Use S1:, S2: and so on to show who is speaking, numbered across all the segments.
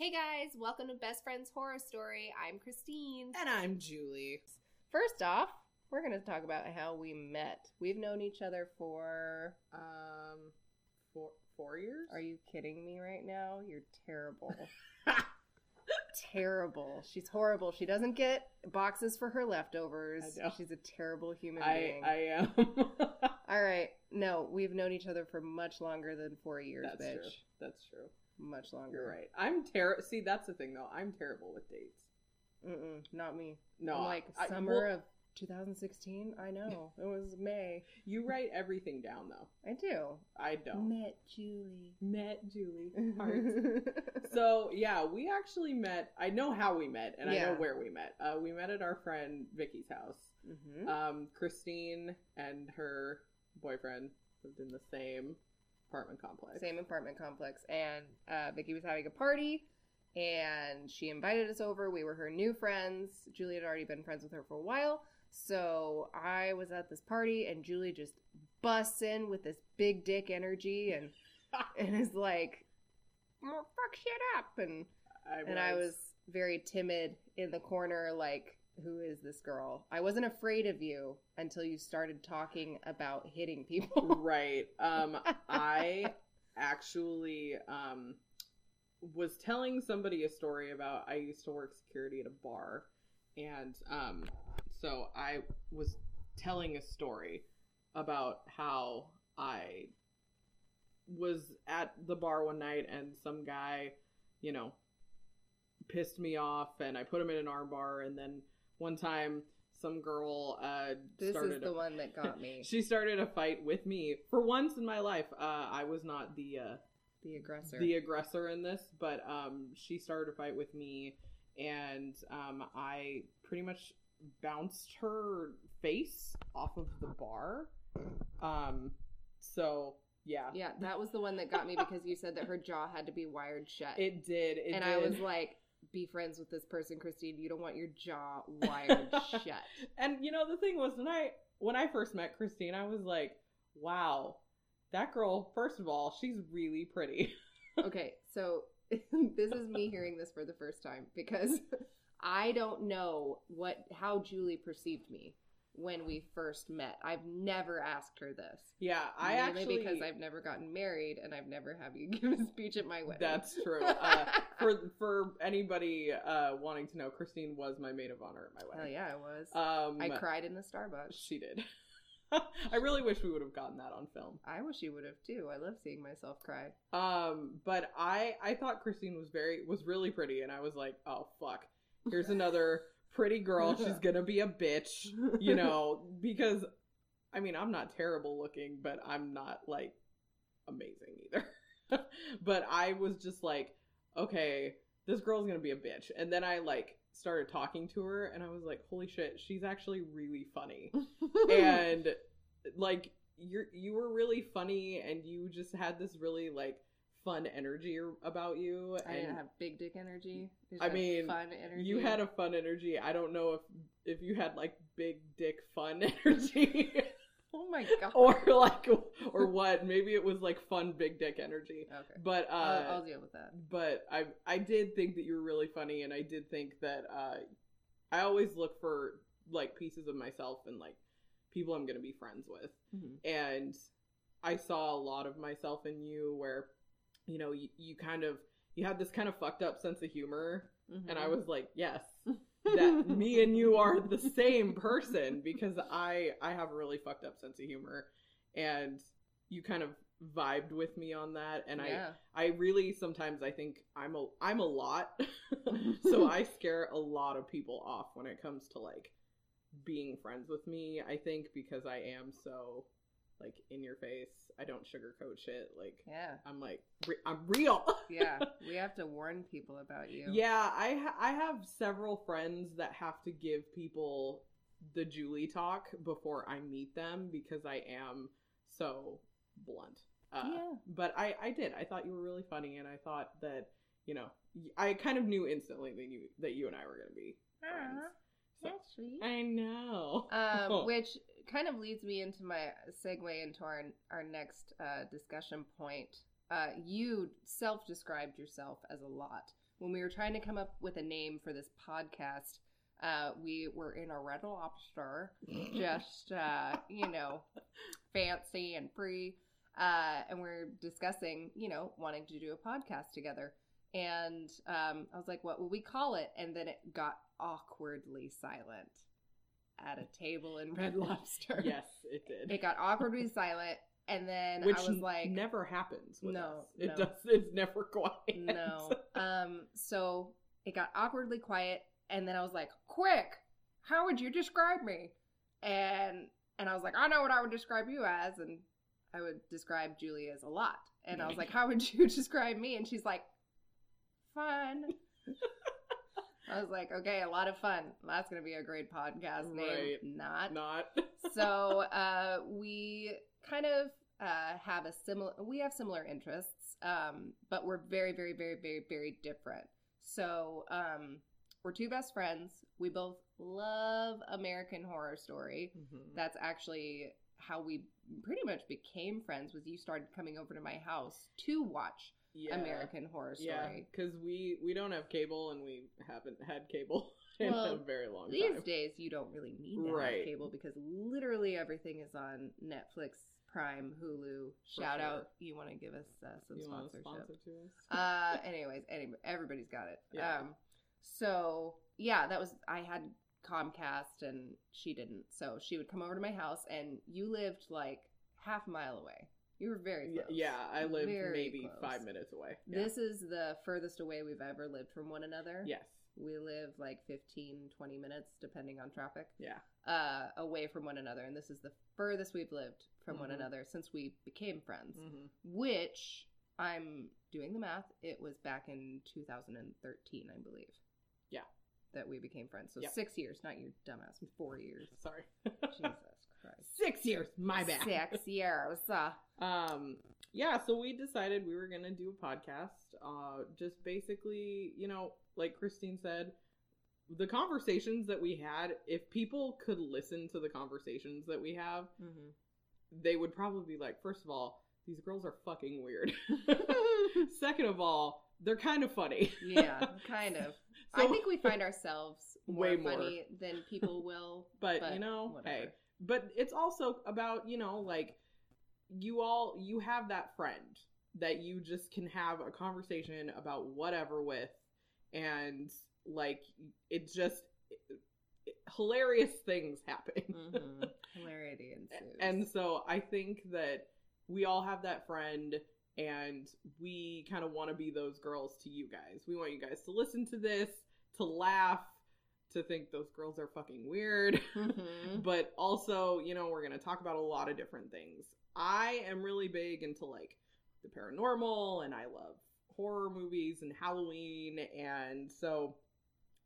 S1: Hey guys, welcome to Best Friends Horror Story. I'm Christine.
S2: And I'm Julie.
S1: First off, we're going to talk about how we met. We've known each other for.
S2: Um, four four years.
S1: Are you kidding me right now? You're terrible. terrible. She's horrible. She doesn't get boxes for her leftovers. She's a terrible human
S2: I
S1: being.
S2: I am.
S1: All right. No, we've known each other for much longer than four years,
S2: That's
S1: bitch.
S2: true. That's true.
S1: Much longer.
S2: Right. I'm terrible. See, that's the thing though. I'm terrible with dates.
S1: Mm-mm, not me.
S2: No,
S1: I'm like
S2: I-
S1: summer
S2: well,
S1: of 2016. I know it was May.
S2: you write everything down though.
S1: I do.
S2: I don't.
S1: Met Julie.
S2: Met Julie. So yeah, we actually met. I know how we met, and I know where we met. Uh, we met at our friend Vicky's house.
S1: hmm
S2: Um, Christine and her boyfriend lived in the same apartment complex.
S1: Same apartment complex, and uh, Vicky was having a party, and she invited us over. We were her new friends. Julie had already been friends with her for a while, so I was at this party, and Julie just busts in with this big dick energy, and and is like, "Oh, "Fuck shit up," and
S2: I
S1: and I was very timid in the corner, like, who is this girl? I wasn't afraid of you until you started talking about hitting people.
S2: right. Um, I actually um was telling somebody a story about I used to work security at a bar, and um, so I was telling a story about how I was at the bar one night and some guy, you know, pissed me off, and I put him in an armbar, and then one time some girl uh
S1: this
S2: started
S1: is the
S2: a-
S1: one that got me,
S2: she started a fight with me for once in my life uh i was not the uh
S1: the aggressor.
S2: the aggressor in this but um she started a fight with me and um i pretty much bounced her face off of the bar um so yeah
S1: yeah, that was the one that got me because you said that her jaw had to be wired shut.
S2: it did it
S1: and
S2: did.
S1: I was like, be friends with this person, Christine. You don't want your jaw wired shut.
S2: and you know the thing was when i when i first met christine i was like wow that girl first of all she's really pretty
S1: Okay, so this is me hearing this for the first time because I don't know what how Julie perceived me when we first met. I've never asked her this.
S2: yeah i actually
S1: because I've never gotten married and I've never have you give a speech at my wedding.
S2: That's true. Uh, for for anybody uh, wanting to know, Christine was my maid of honor at my wedding.
S1: yeah, I was.
S2: Um,
S1: I cried in the Starbucks.
S2: She did. I really wish we would have gotten that on film.
S1: I wish you would have too. I love seeing myself cry.
S2: Um, but I I thought Christine was very was really pretty, and I was like, oh fuck, here's another pretty girl. She's gonna be a bitch, you know, because I mean I'm not terrible looking, but I'm not like amazing either. but I was just like, okay, this girl's gonna be a bitch, and then I like started talking to her, and I was like, holy shit, she's actually really funny and like you're you were really funny and you just had this really like fun energy about you
S1: I didn't have big dick energy.
S2: I mean,
S1: fun energy.
S2: you had a fun energy i don't know if if you had like big dick fun energy
S1: oh my god.
S2: or like or what maybe it was like fun big dick energy
S1: okay.
S2: but uh
S1: I'll, I'll deal with that.
S2: but I I did think that you were really funny, and I did think that uh, I always look for like pieces of myself and like people I'm gonna be friends with, and I saw a lot of myself in you, where you know you, you kind of you had this kind of fucked up sense of humor, and I mm-hmm. was like, yes, that me and you are the same person because I I have a really fucked up sense of humor, and you kind of vibed with me on that, and I. I really sometimes I think I'm a I'm a lot. so I scare a lot of people off when it comes to like being friends with me. I think because I am so like in your face. I don't sugarcoat shit. Like
S1: yeah.
S2: I'm like re- I'm real.
S1: Yeah. We have to warn people about you.
S2: yeah, I ha- I have several friends that have to give people the Julie talk before I meet them because I am so blunt. Uh,
S1: Yeah.
S2: but I I did. I thought you were really funny, and I thought that you know I kind of knew instantly that you that you and I were gonna be friends.
S1: Aw,
S2: So-
S1: That's sweet.
S2: I know.
S1: Um, which kind of leads me into my segue into our our next uh, discussion point uh, you self described yourself as a lot. When we were trying to come up with a name for this podcast, uh, we were in a red lobster, just, uh, you know, fancy and free. Uh, and we're discussing, you know, wanting to do a podcast together. And um, I was like, what will we call it? And then it got awkwardly silent at a table in Red Lobster.
S2: yes, it did.
S1: It got awkwardly silent. And then
S2: Which
S1: I was like,
S2: never happens. With
S1: No,
S2: us. it
S1: no.
S2: does. It's never quiet.
S1: no. Um, so it got awkwardly quiet, and then I was like, "Quick, how would you describe me?" And and I was like, "I know what I would describe you as," and I would describe Julie as a lot. And I was like, "How would you describe me?" And she's like, "Fun." I was like, "Okay, a lot of fun. That's gonna be a great podcast name."
S2: Right.
S1: Not
S2: Not.
S1: so uh, we kind of uh, have a similar we have similar interests um, but we're very very very very very different so um, we're two best friends we both love american horror story
S2: Mhm.
S1: that's actually how we pretty much became friends was you started coming over to my house to watch
S2: Yeah.
S1: american horror
S2: Yeah,
S1: story
S2: because we we don't have cable and we haven't had cable in
S1: Well,
S2: a very long
S1: these
S2: time.
S1: These days you don't really need to
S2: Right.
S1: have cable because literally everything is on netflix prime hulu
S2: For
S1: shout
S2: sure.
S1: out you want to give us uh, some
S2: you
S1: sponsorship
S2: sponsor to us?
S1: uh anyways any, everybody's got it
S2: Yeah.
S1: um so yeah that was i had comcast and she didn't so she would come over to my house and you lived like half a mile away you were very close
S2: yeah, I lived
S1: Very
S2: maybe
S1: close.
S2: five minutes away. Yeah.
S1: this is the furthest away we've ever lived from one another
S2: yes,
S1: we live like 15 20 minutes depending on traffic
S2: yeah,
S1: uh, away from one another and this is the furthest we've lived from one
S2: Mhm.
S1: another since we became friends
S2: hmm
S1: which i'm doing the math it was back in 2013 i believe
S2: Yeah.
S1: that we became friends so
S2: Yep.
S1: six years not your dumbass four years
S2: Sorry,
S1: jesus christ
S2: six years. My bad.
S1: six years uh,
S2: Um, yeah, so we decided we were gonna do a podcast. Uh, just basically, you know, like Christine said, the conversations that we had. If people could listen to the conversations that we have,
S1: mhm.
S2: they would probably be like, first of all, these girls are fucking weird. Second of all, they're kind of funny.
S1: yeah kind of i think we find ourselves more
S2: Way more.
S1: funny than people will
S2: but,
S1: but
S2: you know,
S1: whatever.
S2: hey, but it's also about you know like you all you have that friend that you just can have a conversation about whatever with. And like it just hilarious things happen.
S1: Mhm. hilarity ensues.
S2: And so i think that we all have that friend and we kind of want to be those girls to you guys. We want you guys to listen to this to laugh to think those girls are fucking weird
S1: Mhm.
S2: but also, you know, we're going to talk about a lot of different things. I am really big into like the paranormal and I love horror movies and Halloween. And so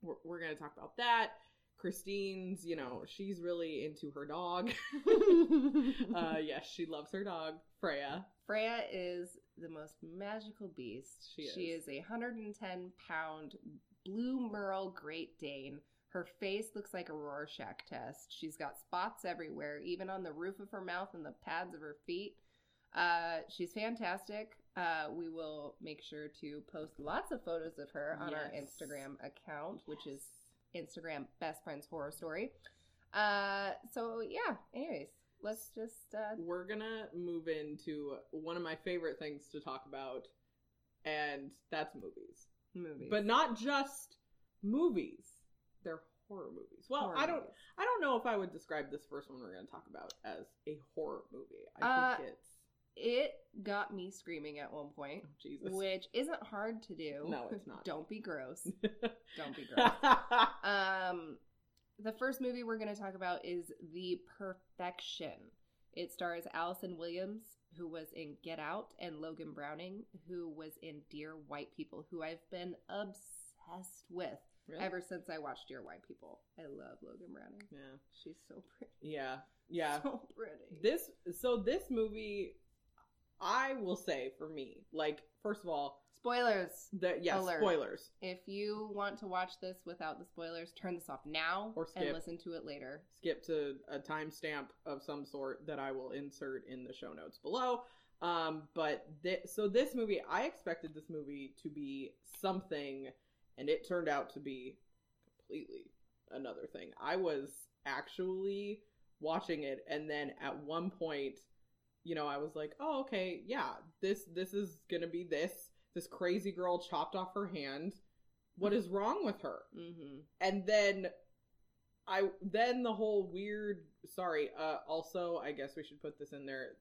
S2: we're, we're going to talk about that. Christine's, you know, she's really into her dog. uh, yes, she loves her dog, Freya.
S1: Freya is the most magical beast.
S2: She
S1: She
S2: is.
S1: is a 110 pound blue merle Great Dane. Her face looks like a Rorschach test. She's got spots everywhere, even on the roof of her mouth and the pads of her feet. Uh, she's fantastic. Uh, we will make sure to post lots of photos of her on our Instagram account, which is Instagram Best Friends Horror Story. Uh, so yeah. Anyways, let's just uh,
S2: We're going to move into one of my favorite things to talk about, and that's movies.
S1: movies.
S2: but not just movies. They're horror movies. Well,
S1: Horror
S2: I don't
S1: movies.
S2: I don't know if I would describe this first one we're going to talk about as a horror movie. I
S1: Uh,
S2: think it's
S1: It got me screaming at one point,
S2: oh, Jesus.
S1: which isn't hard to do.
S2: No, it's not.
S1: Don't be gross. Don't be gross. Um, the first movie we're going to talk about is The Perfection. It stars Allison Williams, who was in Get Out, and Logan Browning, who was in Dear White People, who I've been obsessed with
S2: Really?
S1: ever since I watched Dear White People. I love Logan Browning.
S2: Yeah.
S1: She's so pretty.
S2: Yeah. Yeah.
S1: So pretty.
S2: This so this movie I will say for me, like first of all,
S1: Spoilers.
S2: the yes,
S1: Alert.
S2: spoilers.
S1: If you want to watch this without the spoilers, turn this off now
S2: Or
S1: and
S2: skip.
S1: listen to it later.
S2: skip to a timestamp of some sort that I will insert in the show notes below. Um, but thi- so this movie, I expected this movie to be something, and it turned out to be completely another thing. I was actually watching it, and then at one point, you know, I was like, "Oh, okay, yeah, this this is gonna be this. This crazy girl chopped off her hand. What is wrong with her?"
S1: Mm-hmm.
S2: and then I then the whole weird sorry, uh also I guess we should put this in there.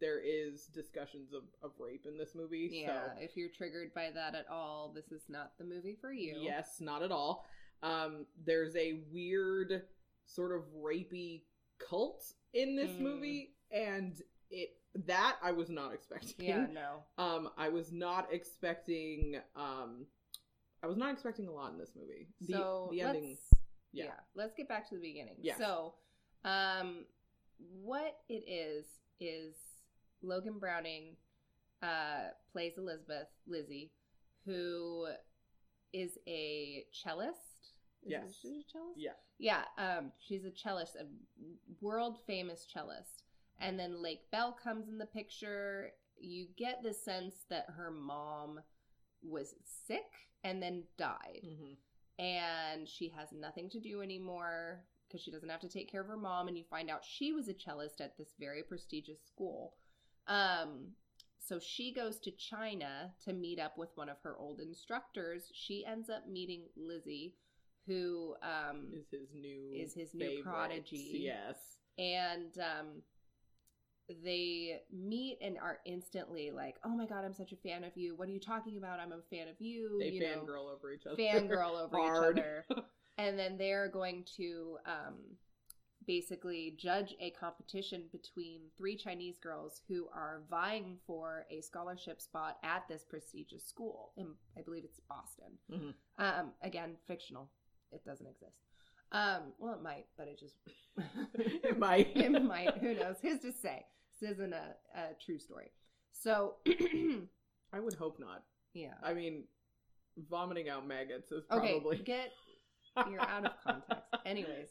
S2: There is discussions of, of rape in this movie.
S1: Yeah,
S2: So
S1: if you're triggered by that at all, this is not the movie for you.
S2: yes, not at all. Um there's a weird sort of rapey cult in this
S1: Mm.
S2: movie and it that I was not expecting.
S1: Yeah, no.
S2: Um I was not expecting um I was not expecting a lot in this movie. The
S1: so
S2: the ending
S1: yeah.
S2: yeah.
S1: let's get back to the beginning.
S2: Yeah.
S1: So, um, what it is is Logan Browning uh, plays Elizabeth Lizzie, who is a cellist. Is
S2: Yes.
S1: she a cellist?
S2: Yeah.
S1: Yeah, um, she's a cellist, a world famous cellist. And then Lake Bell comes in the picture. You get the sense that her mom was sick and then died.
S2: Mhm.
S1: And she has nothing to do anymore because she doesn't have to take care of her mom. And you find out she was a cellist at this very prestigious school. Um, so she goes to China to meet up with one of her old instructors. She ends up meeting Lizzie, who um,
S2: is his new
S1: is his new prodigy.
S2: Yes.
S1: and um they meet and are instantly like, "Oh my god, I'm such a fan of you. What are you talking about? I'm a fan of you."
S2: They
S1: you know,
S2: fangirl over each other.
S1: fangirl over each other. And then they're going to um basically judge a competition between three Chinese girls who are vying for a scholarship spot at this prestigious school. In, I believe it's Boston.
S2: Mhm.
S1: Um, again, fictional. It doesn't exist. Um, well, it might, but it just
S2: it might.
S1: it might. Who knows? Who's to say? This isn't a, a true story. So,
S2: I would hope not.
S1: yeah.
S2: I mean, vomiting out maggots is
S1: Okay,
S2: probably.
S1: get you're out of context. Anyways,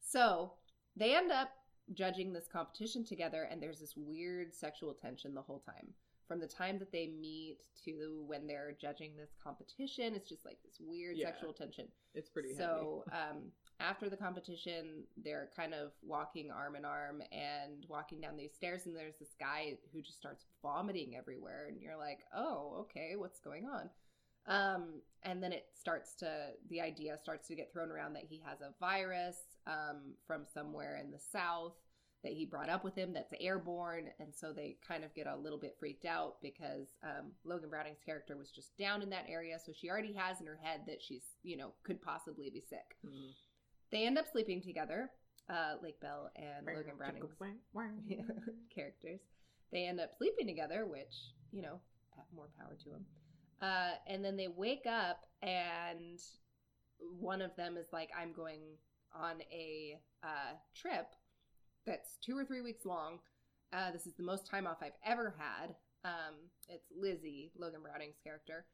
S1: so they end up judging this competition together, and there's this weird sexual tension the whole time. From the time that they meet to when they're judging this competition, it's just like this weird
S2: Yeah.
S1: sexual tension.
S2: It's pretty
S1: So, um, after the competition, they're kind of walking arm in arm and walking down these stairs, and there's this guy who just starts vomiting everywhere, and you're like, "Oh, okay, what's going on?" Um, and then it starts to the idea starts to get thrown around that he has a virus um, from somewhere in the south that he brought up with him that's airborne, and so they kind of get a little bit freaked out because um, Logan Browning's character was just down in that area, so she already has in her head that she's you know could possibly be sick.
S2: Mhm.
S1: They end up sleeping together, uh, Lake Bell and Logan Browning's characters. They end up sleeping together, which, you know, more power to them. Uh, and then they wake up, and one of them is like, I'm going on a uh, trip that's two or three weeks long. Uh, this is the most time off I've ever had. Um, it's Lizzie, Logan Browning's character.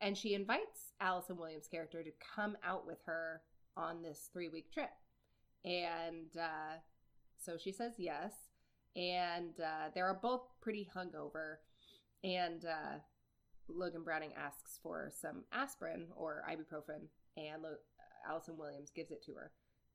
S1: And she invites Allison Williams' character to come out with her on this three week trip. And uh, so she says yes. And uh, they are both pretty hungover. And uh, Logan Browning asks for some aspirin or ibuprofen, and Lo- Allison Williams gives it to her.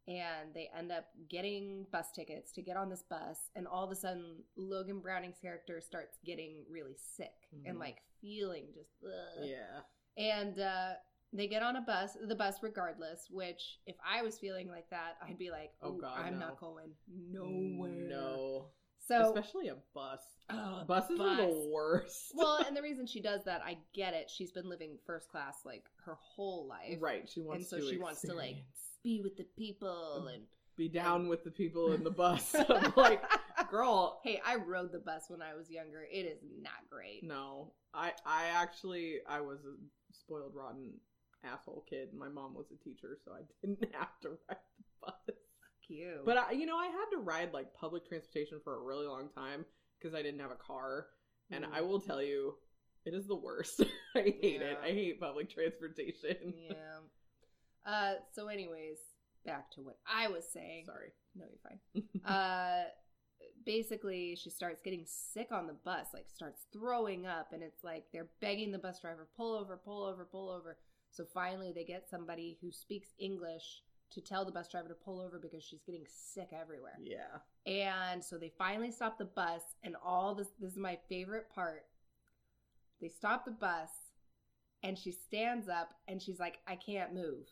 S1: And they end up getting bus tickets to get on this bus, and all of a sudden, Logan Browning's character starts getting really sick and
S2: Mhm.
S1: like feeling just ugh.
S2: Yeah.
S1: And uh, they get on a bus, the bus regardless. Which, if I was feeling like that, I'd be like,
S2: Oh,
S1: "Ooh,
S2: God,
S1: I'm
S2: no.
S1: not going nowhere."
S2: No.
S1: So,
S2: Especially a bus.
S1: oh,
S2: Buses are the worst.
S1: well, and the reason she does that, I get it. She's been living first class like her whole life,
S2: right. She wants
S1: so
S2: to
S1: she wants to, like. Be with the people um, and
S2: be down with the people in the bus. I'm like, girl,
S1: hey, I rode the bus when I was younger. It is not great.
S2: No, I I actually I was a spoiled rotten asshole kid. My mom was a teacher, so I didn't have to ride bus.
S1: Cute,
S2: But I, you know, I had to ride like public transportation for a really long time because I didn't have a car, and
S1: Mm.
S2: I will tell you, it is the worst. I hate it. I hate public transportation.
S1: yeah. Uh, so, anyways, back to what I was saying.
S2: Sorry.
S1: No, you're fine. uh, basically she starts getting sick on the bus, like starts throwing up, and it's like they're begging the bus driver, pull over, pull over, pull over. So finally they get somebody who speaks English to tell the bus driver to pull over because she's getting sick everywhere.
S2: Yeah.
S1: And so they finally stop the bus, and all this this is my favorite part. They stop the bus, and she stands up and she's like, I can't move.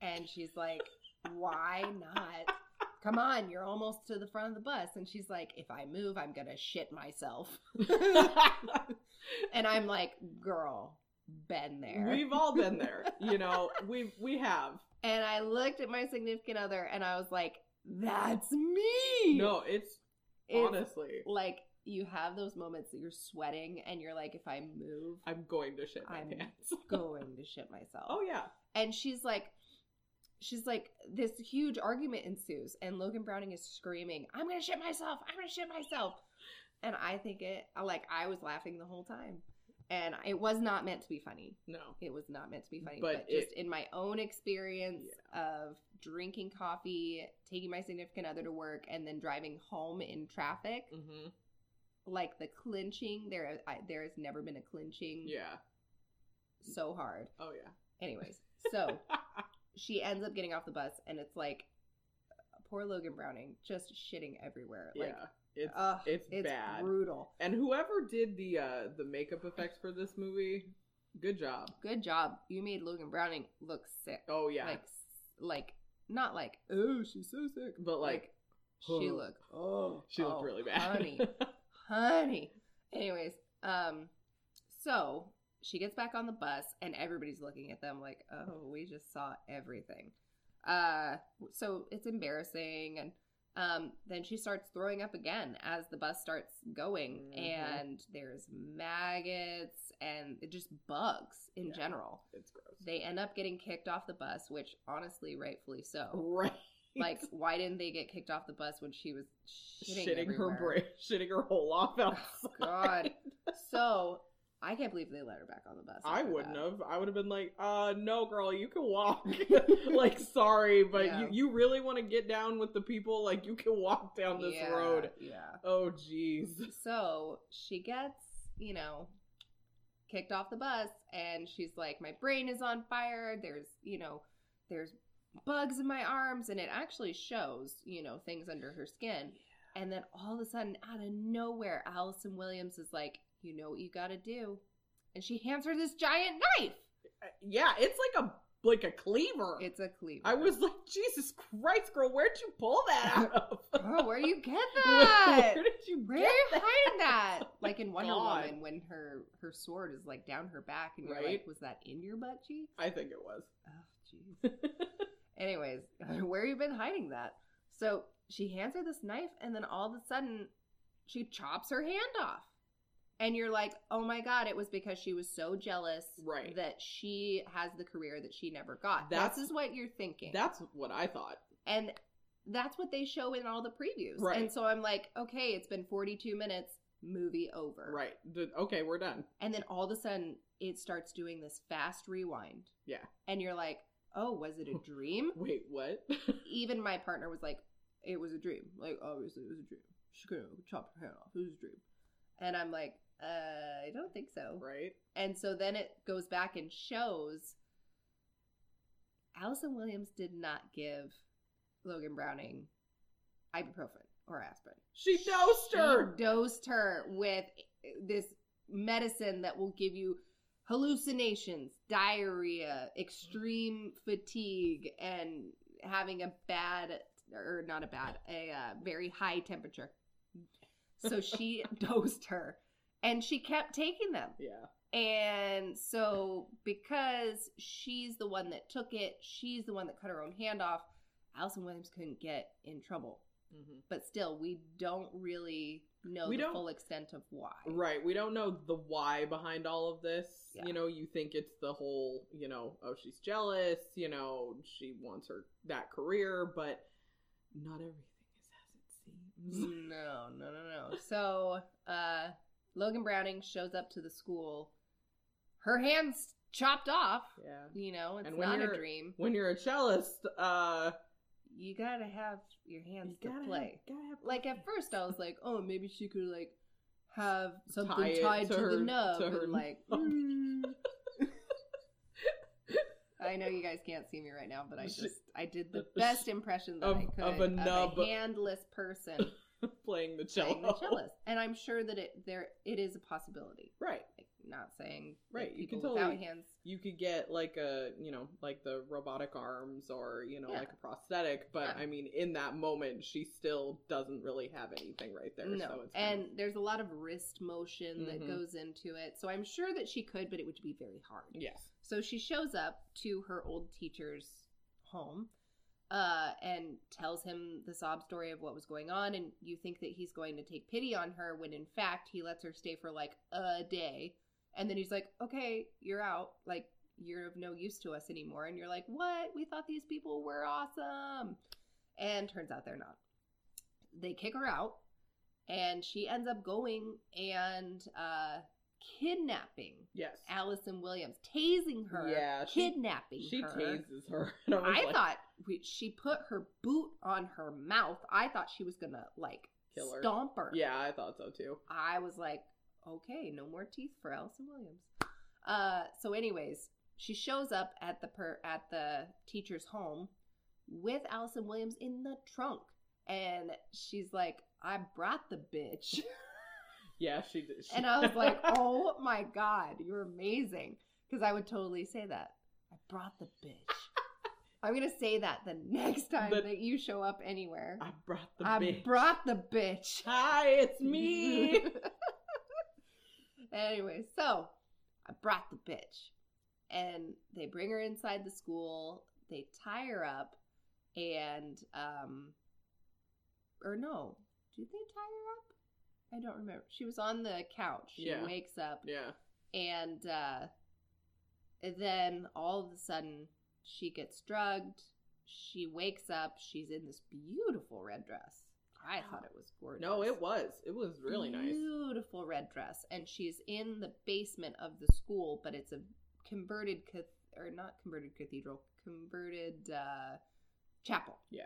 S1: And she's like, Why not? Come on, you're almost to the front of the bus. And she's like, If I move, I'm gonna shit myself. and I'm like, Girl, been there.
S2: We've all been there. You know, we we have.
S1: And I looked at my significant other and I was like, That's me.
S2: No, it's,
S1: It's
S2: honestly,
S1: like you have those moments that you're sweating and you're like, if I move,
S2: I'm going to shit my
S1: I'm
S2: pants.
S1: going to shit myself.
S2: oh yeah.
S1: And she's like, she's like, this huge argument ensues, and Logan Browning is screaming, I'm gonna shit myself, I'm gonna shit myself. And I think it, like, I was laughing the whole time. And it was not meant to be funny.
S2: No.
S1: It was not meant to be funny.
S2: But
S1: But, just in my own experience of drinking coffee, taking my significant other to work, and then driving home in traffic,
S2: hmm
S1: like the clinching there I, there has never been a clinching
S2: Yeah.
S1: so hard
S2: Oh yeah.
S1: anyways so she ends up getting off the bus and it's like poor logan browning just shitting everywhere like
S2: yeah. It's
S1: ugh,
S2: it's
S1: it's
S2: bad.
S1: brutal
S2: and whoever did the uh the makeup effects for this movie, good job.
S1: good job you made logan browning look sick
S2: Oh yeah.
S1: like like not like oh she's so sick
S2: but like,
S1: she
S2: oh.
S1: looked oh
S2: she looked
S1: oh,
S2: really bad.
S1: honey honey. Anyways, um, so she gets back on the bus and everybody's looking at them like, oh, we just saw everything. Uh, so it's embarrassing and. Um, then she starts throwing up again as the bus starts going,
S2: Mhm.
S1: and there's maggots and it just bugs in
S2: Yeah.
S1: general.
S2: it's gross.
S1: They end up getting kicked off the bus, which honestly, rightfully so.
S2: right.
S1: Like, why didn't they get kicked off the bus when she was shitting,
S2: shitting her brain, shitting her whole off outside.
S1: God. So I can't believe they let her back on the bus.
S2: I wouldn't
S1: that.
S2: have. I would have been like, uh, no, girl, you can walk. like, sorry, but
S1: Yeah.
S2: you, you really want to get down with the people? Like, you can walk down this
S1: Yeah,
S2: road.
S1: Yeah.
S2: Oh, jeez.
S1: So she gets, you know, kicked off the bus, and she's like, "My brain is on fire. There's, you know, there's bugs in my arms, and it actually shows, you know, things under her skin." And then all of a sudden, out of nowhere, Allison Williams is like, "You know what you got to do," and she hands her this giant knife.
S2: Uh, Yeah, it's like a like a cleaver.
S1: It's a cleaver.
S2: I was like, Jesus Christ, girl, where'd you pull that out of?
S1: Oh, where you get that?
S2: where did you
S1: Where are you
S2: that?
S1: hiding that? Like in Wonder
S2: God.
S1: Woman, when her her sword is like down her back, and you're
S2: Right.
S1: like, was that in your butt cheeks?
S2: I think it was.
S1: Oh, jeez. Anyways, where you been hiding that? So she hands her this knife, and then all of a sudden, she chops her hand off. And you're like, oh my god, it was because she was so jealous
S2: Right.
S1: that she has the career that she never got.
S2: That's-
S1: is what you're thinking.
S2: That's what I thought.
S1: And that's what they show in all the previews.
S2: Right.
S1: And so I'm like, okay, it's been 42 minutes, movie over.
S2: Right. Okay, we're done.
S1: And then all of a sudden, it starts doing this fast rewind.
S2: Yeah.
S1: And you're like, oh, was it a dream?
S2: Wait, what?
S1: Even my partner was like, it was a dream. Like, obviously, it was a dream. She could have chopped her hand off. It was a dream. And I'm like, uh, I don't think so.
S2: right?
S1: And so then it goes back and shows Allison Williams did not give Logan Browning ibuprofen or aspirin.
S2: She dosed her.
S1: She dosed her with this medicine that will give you hallucinations, diarrhea, extreme fatigue, and having a bad or not a bad, a uh, very high temperature. So she dosed her, and she kept taking them.
S2: Yeah.
S1: And so, because she's the one that took it, she's the one that cut her own hand off, Allison Williams couldn't get in trouble.
S2: hmm
S1: But still, we don't really know
S2: We
S1: the full extent of why.
S2: Right. We don't know the why behind all of this.
S1: Yeah.
S2: You know, you think it's the whole, you know, oh, she's jealous, you know, she wants her that career, but not everything is as it seems.
S1: No, no, no, no. So, uh, Logan Browning shows up to the school. Her hands chopped off.
S2: yeah.
S1: You know, it's not a dream.
S2: When you're a cellist, uh
S1: you gotta have your hands
S2: You
S1: to play.
S2: have-
S1: like at first, I was like, oh, maybe she could like have something
S2: Tie
S1: tied
S2: to
S1: to,
S2: her-
S1: the nub,
S2: to her
S1: and like. mm. I know you guys can't see me right now, but I just I did the best impression that
S2: Of-
S1: I could
S2: of a nub.
S1: handless person
S2: playing the cello.
S1: playing the and I'm sure that it there it is a possibility.
S2: Right.
S1: Like, not saying
S2: Right, you can totally-
S1: hands.
S2: You could get like a, you know, like the robotic arms or, you know,
S1: Yeah.
S2: like a prosthetic, but
S1: Yeah.
S2: I mean, in that moment, she still doesn't really have anything right there.
S1: No,
S2: So
S1: and there's a lot of wrist motion that
S2: Mhm.
S1: goes into it, so I'm sure that she could, but it would be very hard.
S2: yes.
S1: So she shows up to her old teacher's home uh, and tells him the sob story of what was going on. And you think that he's going to take pity on her when in fact he lets her stay for like a day. And then he's like, okay, you're out. Like, you're of no use to us anymore. And you're like, what? We thought these people were awesome. And turns out they're not. They kick her out. And she ends up going and uh, kidnapping
S2: Yes.
S1: Allison Williams, tasing her,
S2: Yeah, she-
S1: kidnapping
S2: She
S1: her.
S2: tases her. I,
S1: I
S2: like,
S1: thought she put her boot on her mouth. I thought she was gonna like
S2: Kill her.
S1: stomp her.
S2: Yeah, I thought so too.
S1: I was like, okay, no more teeth for Allison Williams. Uh, so, anyways, she shows up at the per at the teacher's home with Allison Williams in the trunk, and she's like, "I brought the bitch."
S2: Yeah, she did. She,
S1: And I was like, oh my God, you're amazing. Because I would totally say that. I brought the bitch. I'm going to say that the next time
S2: The-
S1: that you show up anywhere.
S2: I brought the bitch.
S1: I
S2: bitch.
S1: brought the bitch.
S2: Hi, it's me.
S1: anyway, so I brought the bitch. And they bring her inside the school. They tie her up. And, um, or no, did they tie her up? I don't remember. She was on the couch. She
S2: Yeah.
S1: wakes up
S2: yeah.
S1: and uh, then all of a sudden she gets drugged. She wakes up. She's in this beautiful red dress. I thought it was gorgeous.
S2: No, it was. It was really nice.
S1: Beautiful red dress, and she's in the basement of the school, but it's a converted cath- or not converted cathedral, converted uh, chapel.
S2: Yeah.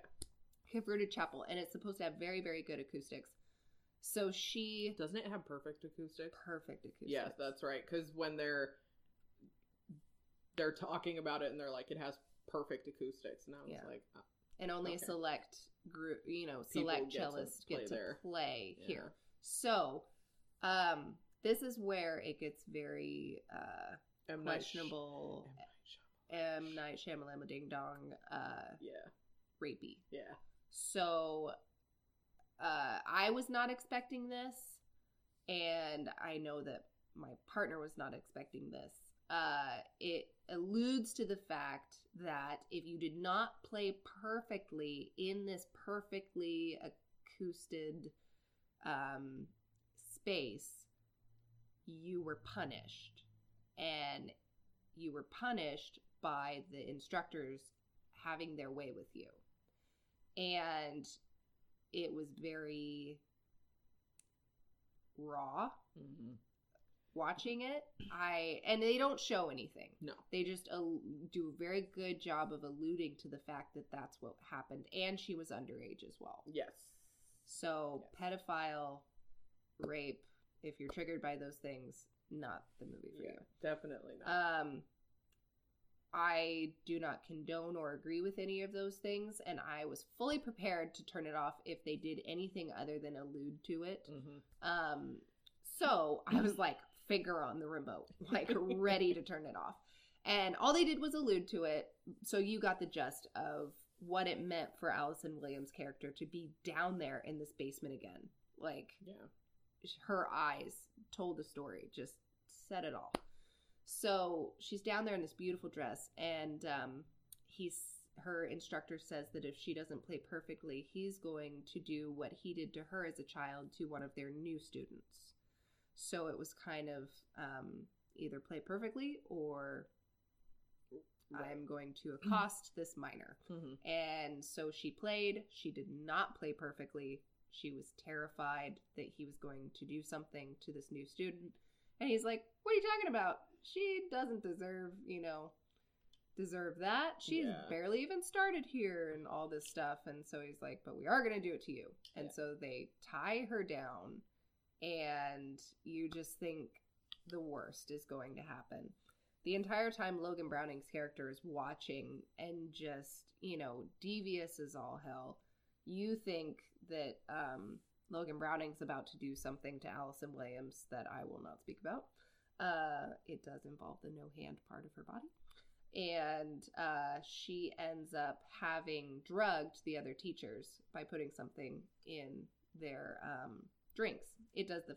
S1: converted chapel, and it's supposed to have very very good acoustics. So she
S2: Doesn't it have perfect acoustics?
S1: perfect acoustics.
S2: Yes, that's right. Because when they're they're talking about it and they're like, it has perfect acoustics, and I was
S1: Yeah.
S2: like, oh,
S1: and only
S2: Okay.
S1: a select group, you know,
S2: People
S1: select
S2: get to
S1: cellists
S2: play
S1: get to play
S2: Yeah.
S1: here. So, um, this is where it gets very uh,
S2: M.
S1: Questionable.
S2: M. Night Shyamalan.
S1: M Night Shyamalan Ding Dong, uh,
S2: Yeah,
S1: rapey.
S2: yeah.
S1: So, uh, I was not expecting this, and I know that my partner was not expecting this. Uh, it alludes to the fact that if you did not play perfectly in this perfectly acousted um, space, you were punished. And you were punished by the instructors having their way with you. And it was very raw
S2: hmm
S1: watching it i and they don't show anything
S2: No.
S1: they just al- do a very good job of alluding to the fact that that's what happened and she was underage as well
S2: Yes.
S1: so pedophile rape if you're triggered by those things not the movie for
S2: Yeah,
S1: you
S2: definitely not.
S1: um i do not condone or agree with any of those things and i was fully prepared to turn it off if they did anything other than allude to it
S2: hmm
S1: um, so I was like, finger on the remote, like ready to turn it off. And all they did was allude to it. So you got the gist of what it meant for Allison Williams' character to be down there in this basement again. Like
S2: Yeah.
S1: her eyes told the story, just said it all. So she's down there in this beautiful dress, and um, he's her instructor says that if she doesn't play perfectly, he's going to do what he did to her as a child to one of their new students. So it was kind of um, either play perfectly or I'm going to accost this minor.
S2: hmm
S1: And so she played. She did not play perfectly. She was terrified that he was going to do something to this new student. And he's like, What are you talking about? She doesn't deserve, you know, deserve that. She's
S2: Yeah.
S1: barely even started here and all this stuff. And so he's like, but we are going to do it to you. And
S2: Yeah.
S1: so they tie her down, and you just think the worst is going to happen. The entire time, Logan Browning's character is watching and just, you know, devious as all hell. You think that um, Logan Browning's about to do something to Allison Williams that I will not speak about. Uh, it does involve the no hand part of her body and uh, she ends up having drugged the other teachers by putting something in their um, drinks. It does the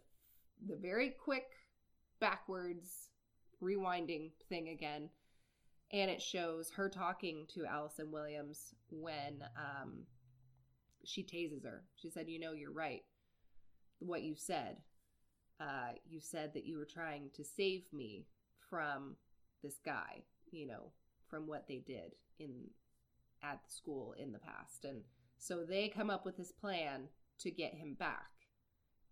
S1: the very quick backwards rewinding thing again, and it shows her talking to Allison Williams when um, she tases her. She said, "You know, you're right. What you said. Uh, you said that you were trying to save me from this guy." you know, from what they did in at the school in the past. And so they come up with this plan to get him back.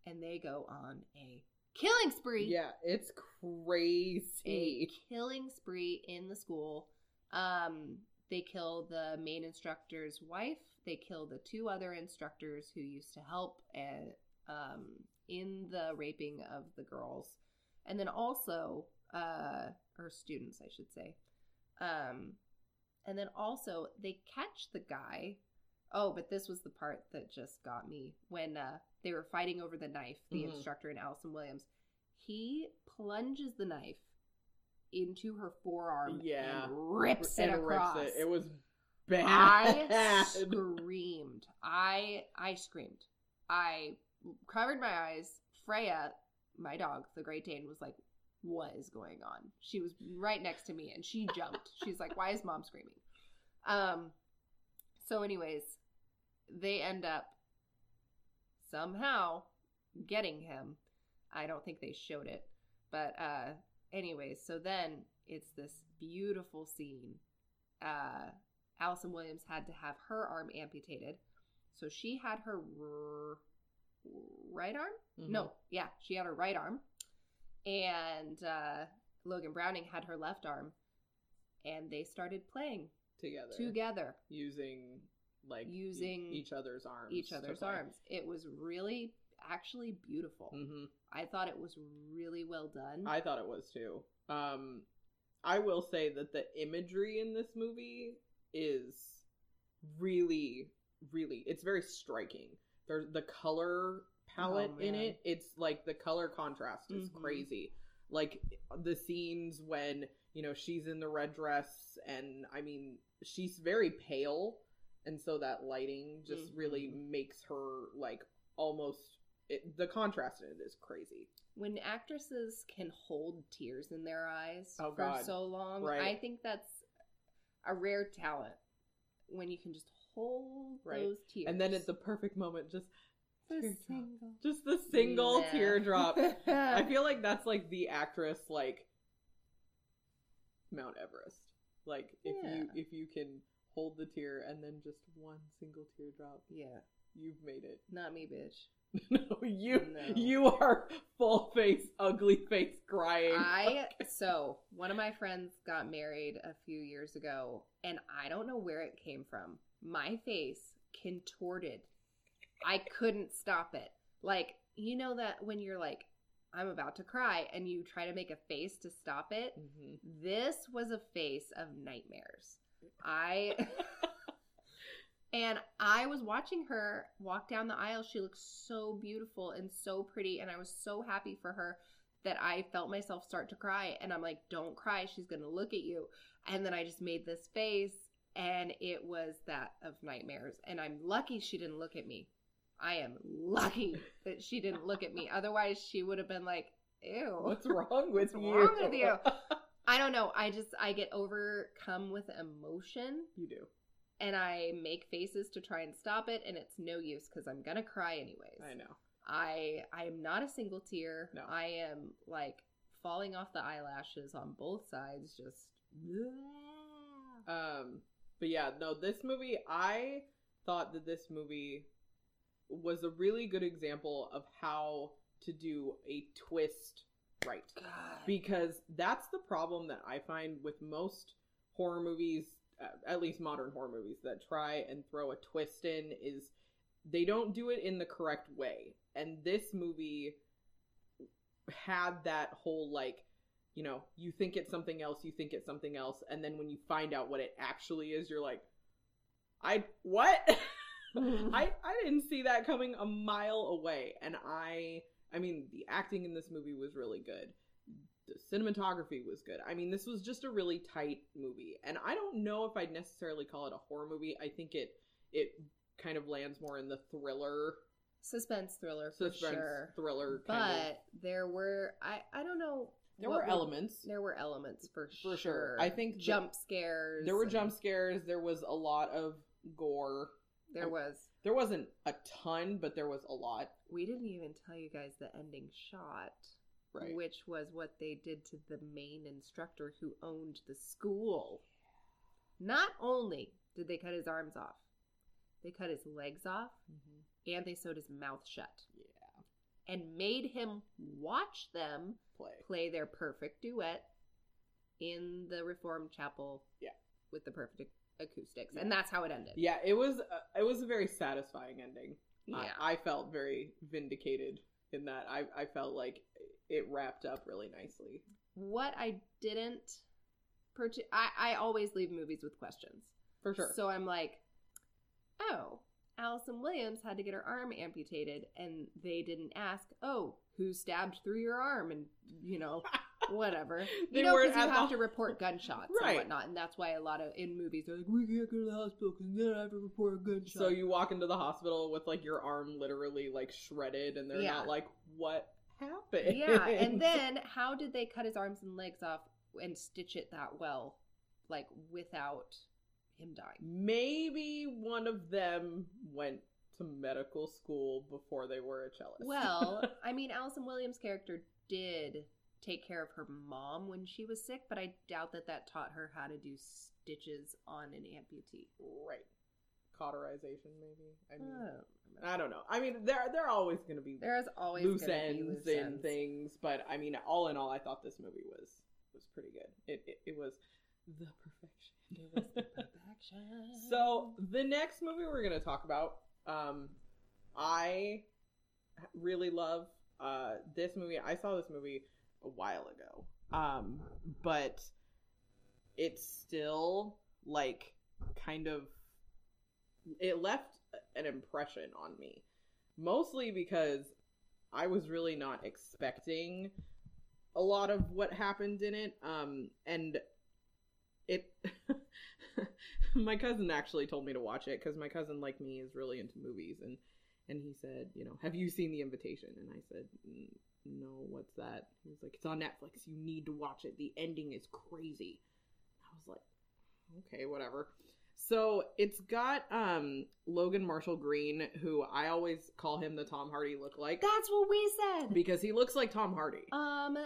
S1: And they go on a killing spree.
S2: Yeah, it's crazy.
S1: A killing spree in the school. Um, they kill the main instructor's wife. They kill the two other instructors who used to help and, um, in the raping of the girls. And then also, uh, or students, I should say. Um, and then also they catch the guy. Oh, but this was the part that just got me when uh, they were fighting over the knife. The
S2: Mhm.
S1: instructor and Allison Williams. He plunges the knife into her forearm
S2: Yeah.
S1: and rips it
S2: And rips
S1: across.
S2: it. It was bad.
S1: I screamed. I I screamed. I covered my eyes. Freya, my dog, the Great Dane, was like, "What is going on?" She was right next to me, and she jumped. She's like, "Why is mom screaming?" Um. So, anyways, they end up somehow getting him. I don't think they showed it, but uh, anyways, so then it's this beautiful scene. Uh, Allison Williams had to have her arm amputated. So she had her r- right arm?
S2: Mhm.
S1: No, yeah, she had her right arm. And uh, Logan Browning had her left arm. And they started playing
S2: together,
S1: together,
S2: using like e-
S1: Using
S2: each other's arms,
S1: each other's arms. It was really, actually beautiful.
S2: hmm
S1: I thought it was really well done.
S2: I thought it was too. Um, I will say that the imagery in this movie is really, really, it's very striking. There's the color palette
S1: Oh,
S2: in it. It's like the color contrast is
S1: Mhm.
S2: crazy. Like the scenes when you know she's in the red dress, and I mean she's very pale, and so that lighting just really
S1: Mhm.
S2: makes her like almost. It, the contrast in it is crazy.
S1: when actresses can hold tears in their eyes
S2: Oh,
S1: for
S2: God.
S1: so long,
S2: Right.
S1: I think that's a rare talent when you can just hold
S2: Right.
S1: those tears.
S2: And then at the perfect moment, just
S1: The single.
S2: just the single
S1: Nah.
S2: teardrop. I feel like that's like the actress like Mount Everest. Like if you if you can hold the tear and then just one single teardrop,
S1: yeah,
S2: you've made it.
S1: not me, bitch.
S2: no, you
S1: No.
S2: you are full face, ugly face crying.
S1: I so one of my friends got married a few years ago, and I don't know where it came from. My face contorted. I couldn't stop it. Like you know that when you're like, I'm about to cry, and you try to make a face to stop it.
S2: Mhm.
S1: This was a face of nightmares. I and I was watching her walk down the aisle. She looked so beautiful and so pretty, and I was so happy for her that I felt myself start to cry. And I'm like, "Don't cry. She's gonna look at you." And then I just made this face, and it was that of nightmares. And I'm lucky she didn't look at me. I am lucky that she didn't look at me. Otherwise, she would have been like, "Ew,
S2: What's wrong with
S1: What's
S2: you?
S1: wrong with you? I don't know. I just I get overcome with emotion
S2: you do.
S1: and I make faces to try and stop it and it's no use cuz I'm going to cry anyways.
S2: I know.
S1: I I am not a single tear.
S2: No.
S1: I am like falling off the eyelashes on both sides just
S2: Um, but yeah, no, this movie, I thought that this movie was a really good example of how to do a twist right.
S1: God.
S2: Because that's the problem that I find with most horror movies, uh, at least modern horror movies, that try and throw a twist in is they don't do it in the correct way. And this movie had that whole like, you know, you think it's something else, you think it's something else, and then when you find out what it actually is, you're like, I what? I I didn't see that coming a mile away, and I I mean the acting in this movie was really good. The cinematography was good. I mean, this was just a really tight movie, and I don't know if I'd necessarily call it a horror movie. I think it it kind of lands more in the thriller,
S1: Suspense thriller for
S2: suspense
S1: sure.
S2: thriller.
S1: But
S2: of.
S1: there were I I don't know.
S2: there were elements.
S1: There were elements for,
S2: For sure. I think
S1: jump scares.
S2: There were
S1: and
S2: jump scares. There was a lot of gore.
S1: There was.
S2: There wasn't a ton, but there was a lot.
S1: We didn't even tell you guys the ending shot,
S2: Right.
S1: which was what they did to the main instructor who owned the school. Not only did they cut his arms off, they cut his legs off
S2: Mhm.
S1: and they sewed his mouth shut
S2: Yeah.
S1: and made him watch them
S2: Play.
S1: play their perfect duet in the Reformed Chapel.
S2: Yeah.
S1: With the perfect acoustics,
S2: Yeah.
S1: and that's how it ended.
S2: Yeah, it was a, it was a very satisfying ending.
S1: Yeah.
S2: I, I felt very vindicated in that. I I felt like it wrapped up really nicely.
S1: What I didn't, parti- I I always leave movies with questions.
S2: For sure.
S1: So I'm like, oh, Allison Williams had to get her arm amputated, and they didn't ask, oh, who stabbed through your arm, and you know, whatever.
S2: They
S1: you know, because you have
S2: the-
S1: to report gunshots
S2: Right.
S1: and whatnot, and that's why a lot of in movies they're like, we can't go to the hospital because then I have to report a gunshot.
S2: so you walk into the hospital with like your arm literally like shredded, and they're
S1: Yeah.
S2: not like, "What happened?"
S1: yeah, and then how did they cut his arms and legs off and stitch it that well, like without him dying?
S2: maybe one of them went to medical school before they were a cellist.
S1: Well, I mean, Allison Williams' character did take care of her mom when she was sick, but I doubt that that taught her how to do stitches on an amputee.
S2: right, cauterization maybe. I mean,
S1: Oh,
S2: I don't know. I mean, there there are always going to be
S1: There's always
S2: loose ends
S1: loose
S2: and
S1: ends.
S2: things, but I mean, all in all, I thought this movie was was pretty good. It it, it was the perfection.
S1: It was the perfection.
S2: So the next movie we're gonna talk about, um, I really love uh this movie. I saw this movie a while ago, um, but it's still like kind of it left an impression on me, mostly because I was really not expecting a lot of what happened in it, um, and it my cousin actually told me to watch it because my cousin like me is really into movies and and he said you know have you seen the invitation? And i said "Mm, no what's that? He was like it's on netflix. You need to watch it. The ending is crazy. I was like okay whatever. So it's got um logan marshall green who i always call him the tom hardy look like
S1: that's what we said.
S2: because he looks like tom hardy.
S1: Um,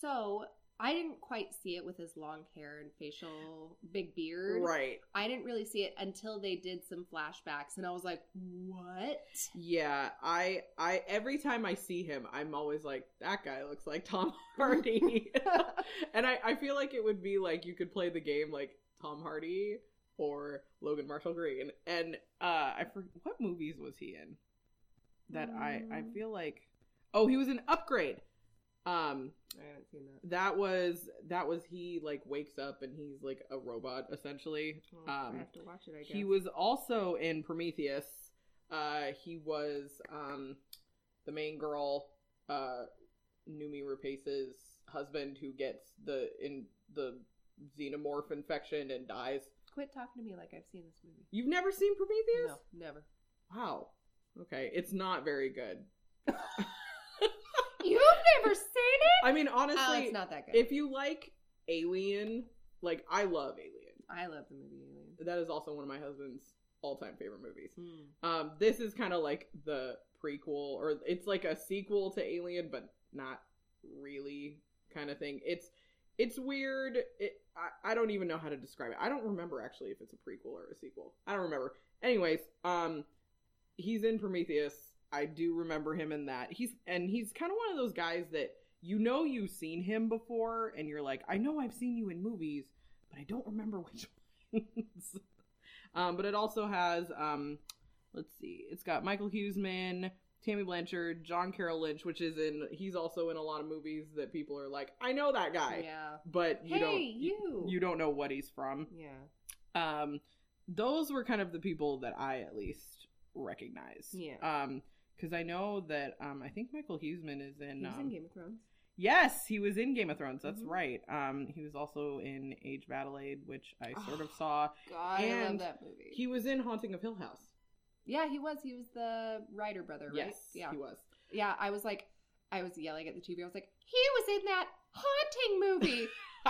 S1: so I didn't quite see it with his long hair and facial big beard.
S2: right
S1: I didn't really see it until they did some flashbacks, and I was like, "What?"
S2: Yeah, I I every time I see him, I'm always like, that guy looks like Tom Hardy. and I, I feel like it would be like you could play the game like Tom Hardy or Logan Marshall Green. And uh I forget what movies was he in? That I I
S1: Mm.
S2: feel like Oh, he was in Upgrade. Um
S1: I haven't seen that.
S2: that was that was he like wakes up and he's like a robot essentially.
S1: Well, I
S2: Um
S1: have to watch it. I guess
S2: he was also in Prometheus. Uh, he was um, the main girl, uh, Noomi Rapace's husband, who gets the in the xenomorph infection and dies.
S1: Quit talking to me like I've seen this movie.
S2: You've never seen Prometheus?
S1: No, never.
S2: Wow. Okay, it's not very good.
S1: You've never seen it?
S2: I mean,
S1: Oh,
S2: honestly,
S1: it's not that good.
S2: if you like Alien, like I love Alien.
S1: I love the movie Alien.
S2: That is also one of my husband's all-time favorite movies.
S1: Hmm.
S2: Um, this is kind of like the prequel, or it's like a sequel to Alien, but not really kind of thing. It's it's weird. It I, I don't even know how to describe it. I don't remember actually if it's a prequel or a sequel. I don't remember. Anyways, um, he's in Prometheus. I do remember him in that. He's and he's kind of one of those guys that you know you've seen him before, and you're like, I know I've seen you in movies, but I don't remember which ones. um, but it also has, um, let's see, it's got Michael Huisman, Tammy Blanchard, John Carroll Lynch, which is in. He's also in a lot of movies that people are like, I know that guy,
S1: Yeah.
S2: but you
S1: hey,
S2: don't.
S1: you.
S2: You don't know what he's from.
S1: Yeah.
S2: Um, those were kind of the people that I at least recognize.
S1: Yeah.
S2: Um, because I know that um, I think Michael Huisman is in.
S1: He
S2: um,
S1: in Game of Thrones.
S2: Yes, he was in Game of Thrones. That's
S1: Mhm.
S2: right. Um, he was also in Age of Adaline, which I sort of
S1: Oh,
S2: saw.
S1: God, I love that movie.
S2: He was in Haunting of Hill House.
S1: yeah, he was. He was the Ryder brother, right?
S2: Yes,
S1: Yeah.
S2: he was.
S1: Yeah, I was like, I was yelling at the TV. I was like, he was in that haunting movie.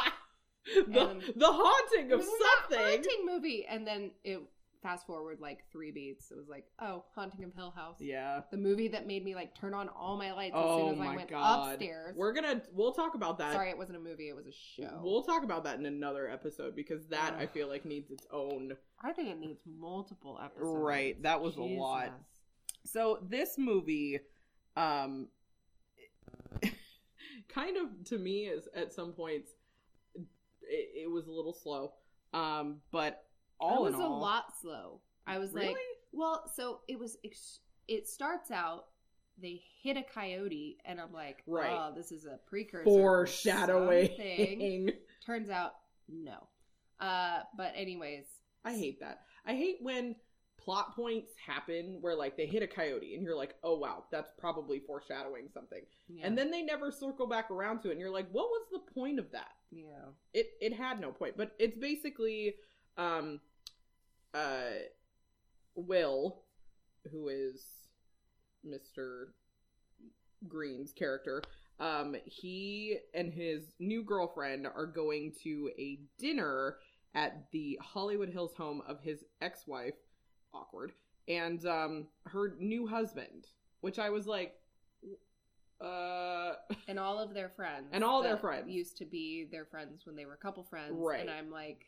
S2: the,
S1: And-
S2: the haunting of
S1: was in that
S2: something.
S1: haunting movie. And then it fast forward like three beats. It was like, oh, Haunting of Hill House.
S2: Yeah.
S1: The movie that made me like turn on all my lights as
S2: Oh
S1: soon as
S2: my
S1: I went
S2: god.
S1: upstairs.
S2: We're gonna we'll talk about that.
S1: Sorry, it wasn't a movie. It was a show.
S2: We'll talk about that in another episode because that I feel like needs its own.
S1: I think it needs multiple episodes.
S2: Right, that was a lot. So this movie, um, kind of to me is at some points, it, it was a little slow. Um, but all
S1: it was
S2: all,
S1: a lot slow. I was
S2: Really?
S1: like, well, so it was. Ex- it starts out. They hit a coyote, and I'm like,
S2: Right.
S1: oh, this is a precursor. for something."
S2: foreshadowing.
S1: Turns out, no. Uh, but anyways,
S2: I hate that. I hate when plot points happen where like they hit a coyote and you're like, oh wow, that's probably foreshadowing something,
S1: yeah,
S2: and then they never circle back around to it, and you're like, what was the point of that?
S1: yeah,
S2: it it had no point but it's basically um uh will who is mr green's character um he and his new girlfriend are going to a dinner at the hollywood hills home of his ex-wife awkward and um her new husband which i was like uh
S1: and all of their friends,
S2: And all their friends.
S1: used to be their friends when they were couple friends,
S2: Right.
S1: And I'm like,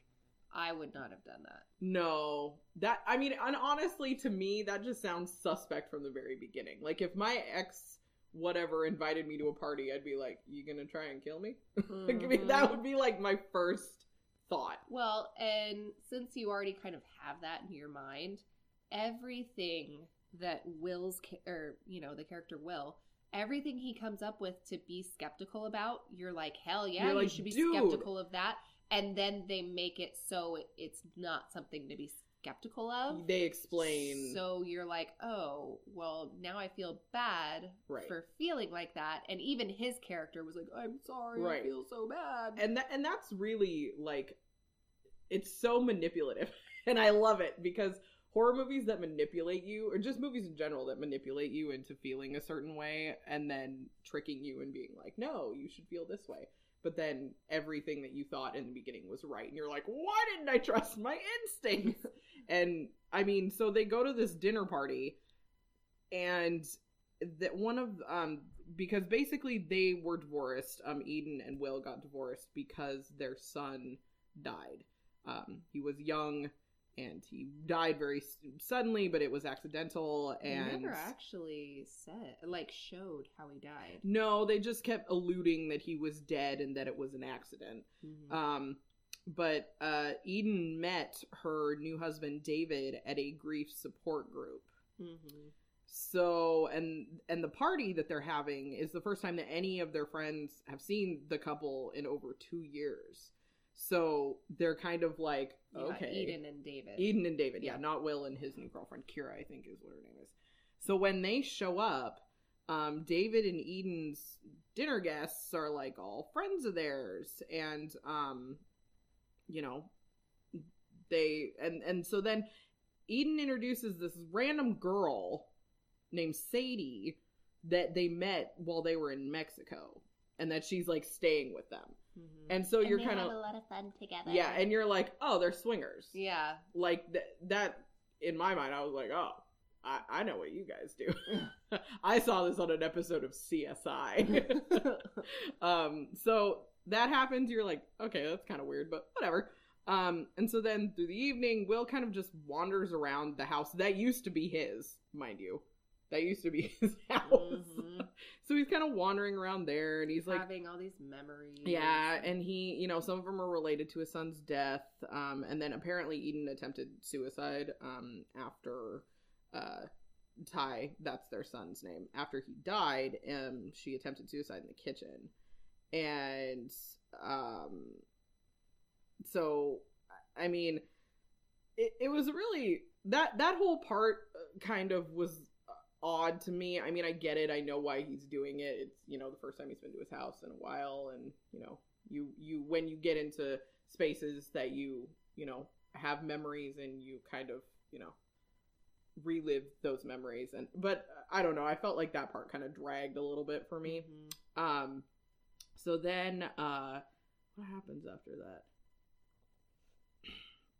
S1: I would not have done that.
S2: No, that I mean, and honestly, to me, that just sounds suspect from the very beginning. Like, if my ex whatever invited me to a party, I'd be like, "You gonna try and kill me?" Like,
S1: Mhm.
S2: that would be like my first thought.
S1: Well, and since you already kind of have that in your mind, everything that Will's or you know the character Will, everything he comes up with to be skeptical about, you're like, hell yeah,
S2: You're
S1: you should be skeptical of that. And then they make it so it- it's not something to be skeptical of.
S2: They explain,
S1: So you're like, oh, well, now I feel bad
S2: right?
S1: for feeling like that. And even his character was like, I'm sorry,
S2: Right.
S1: I feel so bad.
S2: and that and that's really like, it's so manipulative, and I love it because horror movies that manipulate you, or just movies in general that manipulate you into feeling a certain way, and then tricking you and being like, no, you should feel this way. But then everything that you thought in the beginning was right, and you're like, why didn't I trust my instincts? and I mean, so they go to this dinner party, and that one of um because basically they were divorced. Um, Eden and Will got divorced because their son died. Um, he was young and he died very suddenly, but it was accidental.
S1: They
S2: And
S1: never actually said, like, showed how he died.
S2: no, they just kept alluding that he was dead and that it was an accident.
S1: Mhm.
S2: Um, but uh, Eden met her new husband David at a grief support group.
S1: Mhm.
S2: So and and the party that they're having is the first time that any of their friends have seen the couple in over two years. So they're kind of like,
S1: Yeah,
S2: okay,
S1: Eden and David.
S2: Eden and David, yeah,
S1: Yeah.
S2: not Will and his new girlfriend Kira, I think is what her name is. So when they show up, um, David and Eden's dinner guests are like all friends of theirs, and um, you know, they and and so then Eden introduces this random girl named Sadie that they met while they were in Mexico, and that she's like staying with them,
S1: Mhm.
S2: and so you're kind
S3: a
S2: of
S3: lot of fun together.
S2: yeah, and you're like, oh, they're swingers,
S1: yeah.
S2: like th- that in my mind i was like oh I, I know what you guys do i saw this on an episode of csi um so that happens you're like okay that's kind of weird but whatever um and so then through the evening will kind of just wanders around the house that used to be his mind you that used to be his house
S1: Mhm.
S2: So he's kind of wandering around there and he's like
S1: having all these memories.
S2: yeah, and he, you know, some of them are related to his son's death. Um, and then apparently Eden attempted suicide um, after uh, Ty, that's their son's name. After he died, um, she attempted suicide in the kitchen, and um, so I mean, it, it was really that that whole part uh, kind of was odd to me. I mean, I get it. I know why he's doing it. It's you know the first time he's been to his house in a while, and you know you you when you get into spaces that you you know have memories and you kind of you know relive those memories and but I don't know. I felt like that part kind of dragged a little bit for me.
S1: Mhm.
S2: Um, so then uh, what happens after that?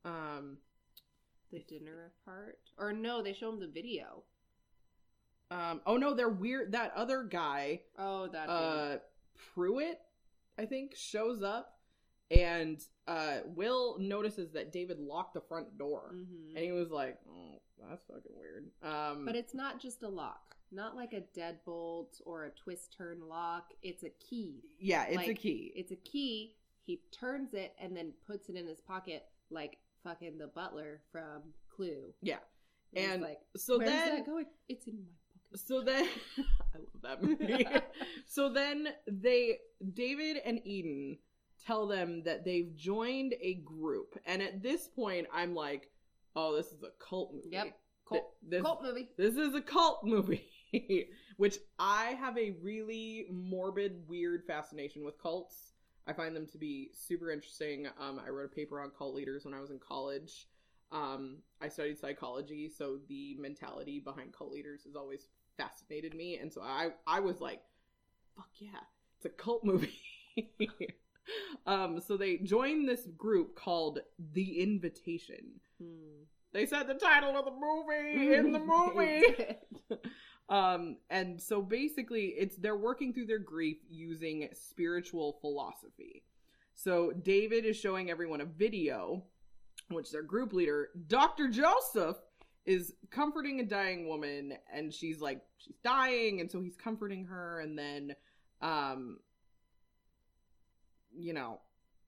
S2: Um.
S1: The dinner part, or no? They show him the video.
S2: Um, oh no, they're weird. That other guy,
S1: Oh, that.
S2: uh, Pruitt, I think, shows up, and uh, Will notices that David locked the front door,
S1: hmm
S2: and he was like, "Oh, that's fucking weird." Um,
S1: But it's not just a lock. Not like a deadbolt or a twist turn lock. It's a key.
S2: yeah, it's a key.
S1: It's a key. He turns it and then puts it in his pocket like fucking the butler from Clue.
S2: Yeah.
S1: And,
S2: And
S1: like,
S2: so then,
S1: that going? It's in my.
S2: So then, I love that movie. so then they, David and Eden, tell them that they've joined a group, and at this point, I'm like, "Oh, this is a cult movie."
S1: Yep. Cult,
S2: this,
S1: cult movie.
S2: This is a cult movie, which I have a really morbid, weird fascination with cults. I find them to be super interesting. Um, I wrote a paper on cult leaders when I was in college. Um, I studied psychology, so the mentality behind cult leaders has always fascinated me, and so I I was like, "Fuck yeah, it's a cult movie." um, so they joined this group called the Invitation.
S1: Hmm.
S2: They said the title of the movie in the movie. Um, and so basically, it's they're working through their grief using spiritual philosophy. So David is showing everyone a video, which is their group leader, Dr. Joseph, is comforting a dying woman, and she's like she's dying, and so he's comforting her, and then, um, you know,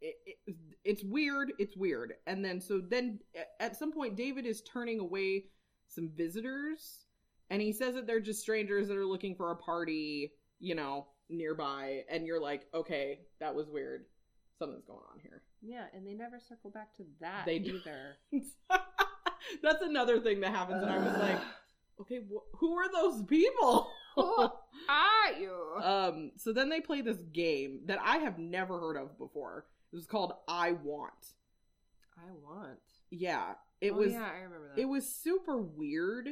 S2: it, it, it's weird. It's weird. And then so then at some point, David is turning away some visitors, and he says that they're just strangers that are looking for a party, you know, nearby. And you're like, okay, that was weird. Something's going on here.
S1: Yeah, and they never circle back to that
S2: They do.
S1: either.
S2: That's another thing that happens, and I was like, okay, wh- who are those people?
S1: Who are you?
S2: um, so then they play this game that I have never heard of before. It was called I Want.
S1: I want.
S2: Yeah, it
S1: Oh,
S2: was.
S1: Yeah, I remember that.
S2: It was super weird.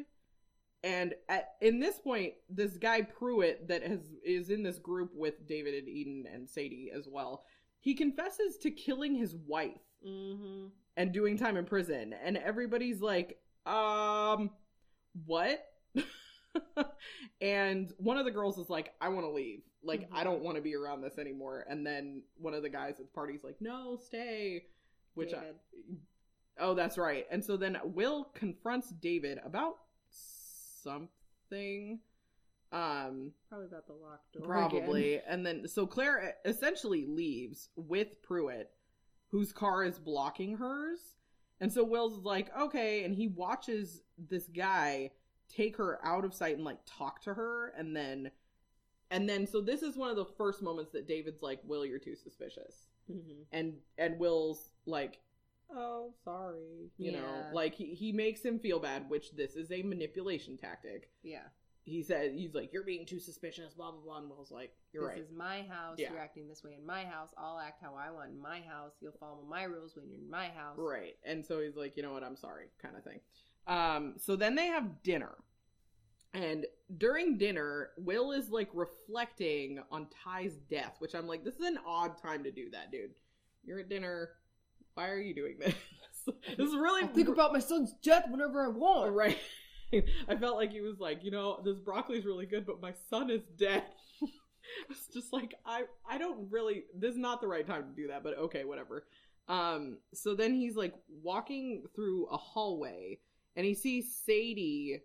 S2: And at in this point, this guy Pruitt that has is in this group with David and Eden and Sadie as well. He confesses to killing his wife
S1: Mm-hmm.
S2: and doing time in prison, and everybody's like, um, what? and one of the girls is like, I want to leave. Like, I
S1: Mhm.
S2: don't want to be around this anymore. And then one of the guys at the party's like, no, stay. Which I, Oh, that's right. And so then Will confronts David about something. Um,
S1: Probably about the locked door.
S2: probably.
S1: again.
S2: And then so Claire essentially leaves with Pruitt, whose car is blocking hers. And so Will's like, okay, and he watches this guy take her out of sight and like talk to her and then and then so this is one of the first moments that David's like, Will, you're too suspicious
S1: Mhm.
S2: and and Will's like, "Oh, sorry," you know, like he he makes him feel bad, which this is a manipulation tactic.
S1: Yeah.
S2: He said he's like, "You're being too suspicious," blah blah blah. And Will's like, "You're
S1: this
S2: right."
S1: is my house.
S2: Yeah.
S1: You're acting this way in my house. I'll act how I want in my house. You'll follow my rules when you're in my house.
S2: Right. And so he's like, you know what, I'm sorry, kind of thing. Um, so then they have dinner. And during dinner, Will is like reflecting on Ty's death, which I'm like, this is an odd time to do that, dude. You're at dinner. Why are you doing this? this is really
S1: I think about my son's death whenever I want.
S2: right. I felt like he was like, you know, this broccoli's really good, but my son is dead. it's just like I I don't really this is not the right time to do that, but okay, whatever. Um so then he's like walking through a hallway and he sees Sadie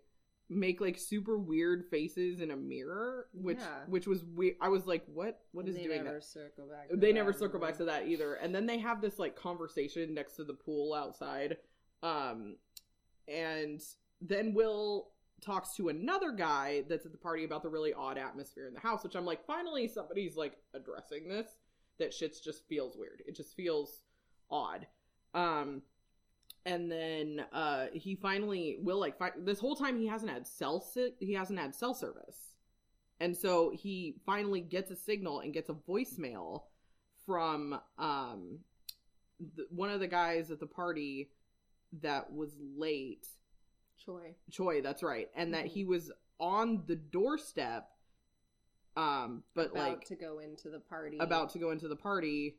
S2: make like super weird faces in a mirror, which
S1: Yeah.
S2: which was weird. I was like, what what is
S1: they
S2: doing
S1: never
S2: that?
S1: circle back.
S2: They
S1: that
S2: never circle back to that either. And then they have this like conversation next to the pool outside. Um and then Will talks to another guy that's at the party about the really odd atmosphere in the house, which I'm like, finally somebody's like addressing this. That shit's just feels weird. It just feels odd. Um and then uh he finally will like fi- this whole time he hasn't had cell si- he hasn't had cell service and so he finally gets a signal and gets a voicemail from um th- one of the guys at the party that was late
S1: Choi.
S2: choi that's right and that
S1: Mhm.
S2: he was on the doorstep um but
S1: about
S2: like
S1: to go into the party.
S2: about to go into the party,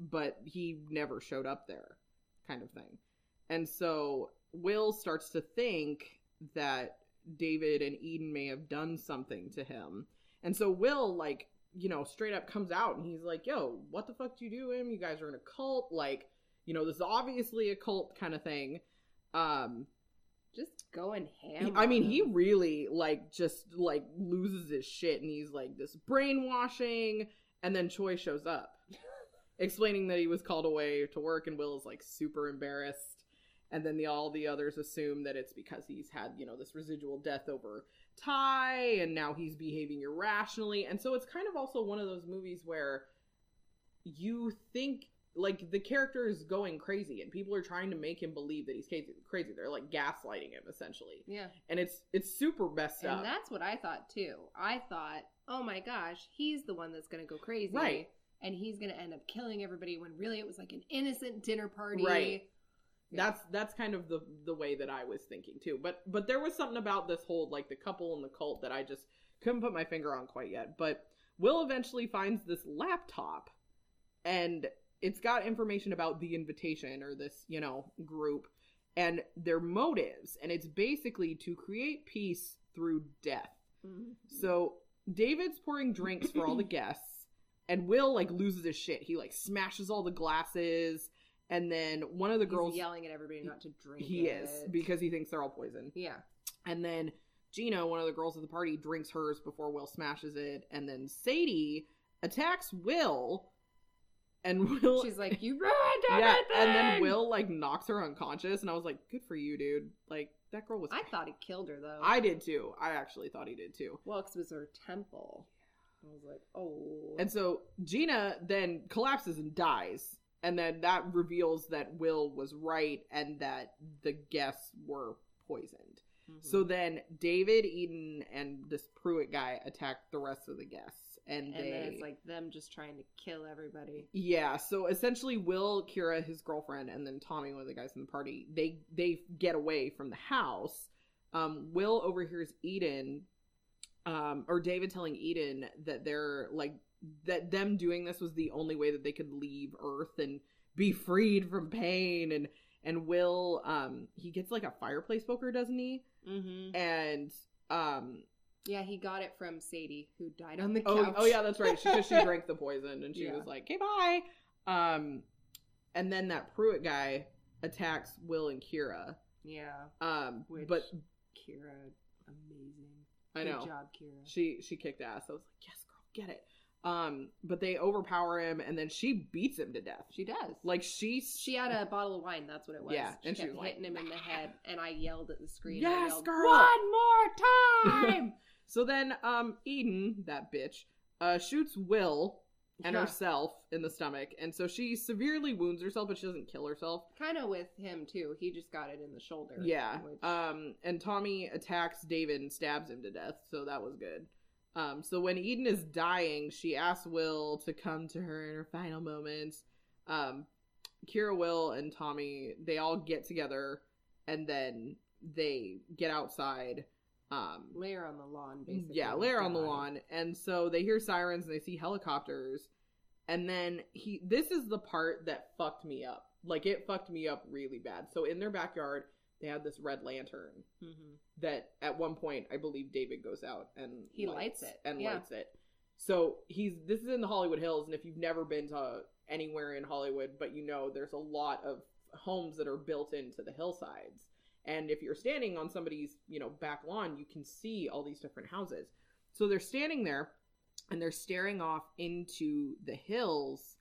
S2: but he never showed up there, kind of thing. And so Will starts to think that David and Eden may have done something to him. And so Will, like, you know, straight up comes out and he's like, yo, what the fuck do you do him? You guys are in a cult. Like, you know, this is obviously a cult kind of thing. Um,
S1: just going ham.
S2: I mean, he really like just like loses his shit, and he's like this brainwashing. And then Choi shows up, explaining that he was called away to work, and Will is like super embarrassed. And then the all the others assume that it's because he's had you know this residual death over Ty, and now he's behaving irrationally. And so it's kind of also one of those movies where you think like the character is going crazy and people are trying to make him believe that he's crazy crazy they're like gaslighting him essentially
S1: Yeah.
S2: and it's it's super messed
S1: And
S2: up.
S1: that's what I thought too. I thought, oh my gosh, he's the one that's going to go crazy.
S2: Right.
S1: And he's going to end up killing everybody when really it was like an innocent dinner party.
S2: Right.
S1: Yeah.
S2: That's that's kind of the the way that I was thinking too. But but there was something about this whole like the couple and the cult that I just couldn't put my finger on quite yet. But Will eventually finds this laptop and it's got information about the invitation or this, you know, group and their motives and it's basically to create peace through death.
S1: Mhm.
S2: So David's pouring drinks for all the guests, and Will like loses his shit. He like smashes all the glasses, and then one of the
S1: He's
S2: girls
S1: yelling at everybody not to drink.
S2: he
S1: it.
S2: is because he thinks they're all poison.
S1: Yeah.
S2: And then Gina, one of the girls at the party, drinks hers before Will smashes it, and then Sadie attacks Will, and Will
S1: She's like, you ruined everything.
S2: yeah, and then Will like knocks her unconscious, and I was like, good for you, dude. Like that girl was.
S1: I thought he killed her though.
S2: I did too. I actually thought he did too.
S1: Well, 'cause it was her temple. I was like, oh.
S2: And so Gina then collapses and dies. And then that reveals that Will was right and that the guests were poisoned.
S1: Mhm.
S2: So then David, Eden, and this Pruitt guy attack the rest of the guests. And,
S1: and
S2: they.
S1: then it's like them just trying to kill everybody.
S2: yeah, so essentially Will, Kira, his girlfriend, and then Tommy, one of the guys in the party, they they get away from the house. Um, Will overhears Eden, um, or David telling Eden that they're like that them doing this was the only way that they could leave Earth and be freed from pain and and Will um he gets like a fireplace poker, doesn't he?
S1: Mm-hmm.
S2: And um
S1: Yeah, he got it from Sadie, who died on the
S2: oh
S1: couch.
S2: oh yeah, that's right. Because she, drank the poison and she
S1: Yeah.
S2: was like, "Okay, bye." Um, and then that Pruitt guy attacks Will and Kira.
S1: yeah.
S2: Um,
S1: Which
S2: but
S1: Kira, amazing.
S2: I know
S1: Good job, Kira.
S2: she she kicked ass. I was like, "Yes, girl, get it." Um, but they overpower him and then she beats him to death.
S1: She does.
S2: Like she
S1: she had a bottle of wine. That's what it was.
S2: Yeah,
S1: she
S2: and she was like,
S1: hitting him in the head, and I yelled at the screen.
S2: Yes,
S1: yelled,
S2: girl!
S1: One more time.
S2: So then um Eden, that bitch, uh shoots Will and
S1: Yeah.
S2: herself in the stomach. And so she severely wounds herself, but she doesn't kill herself.
S1: kind of with him too. He just got it in the shoulder.
S2: Yeah.
S1: which-
S2: Um, and Tommy attacks David and stabs him to death, so that was good. Um, so when Eden is dying, she asks Will to come to her in her final moments. Um, Kira, Will, and Tommy, they all get together and then they get outside. Um,
S1: on the lawn, basically.
S2: yeah, lay her on the lawn. And so they hear sirens and they see helicopters. And then he this is the part that fucked me up. Like it fucked me up really bad. So in their backyard, they had this red lantern
S1: Mhm.
S2: that at one point I believe David goes out and
S1: He lights it,
S2: and
S1: yeah.
S2: lights it. So he's this is in the Hollywood Hills, and if you've never been to anywhere in Hollywood, but you know there's a lot of homes that are built into the hillsides, And if you're standing on somebody's, you know, back lawn, you can see all these different houses. So they're standing there and they're staring off into the hills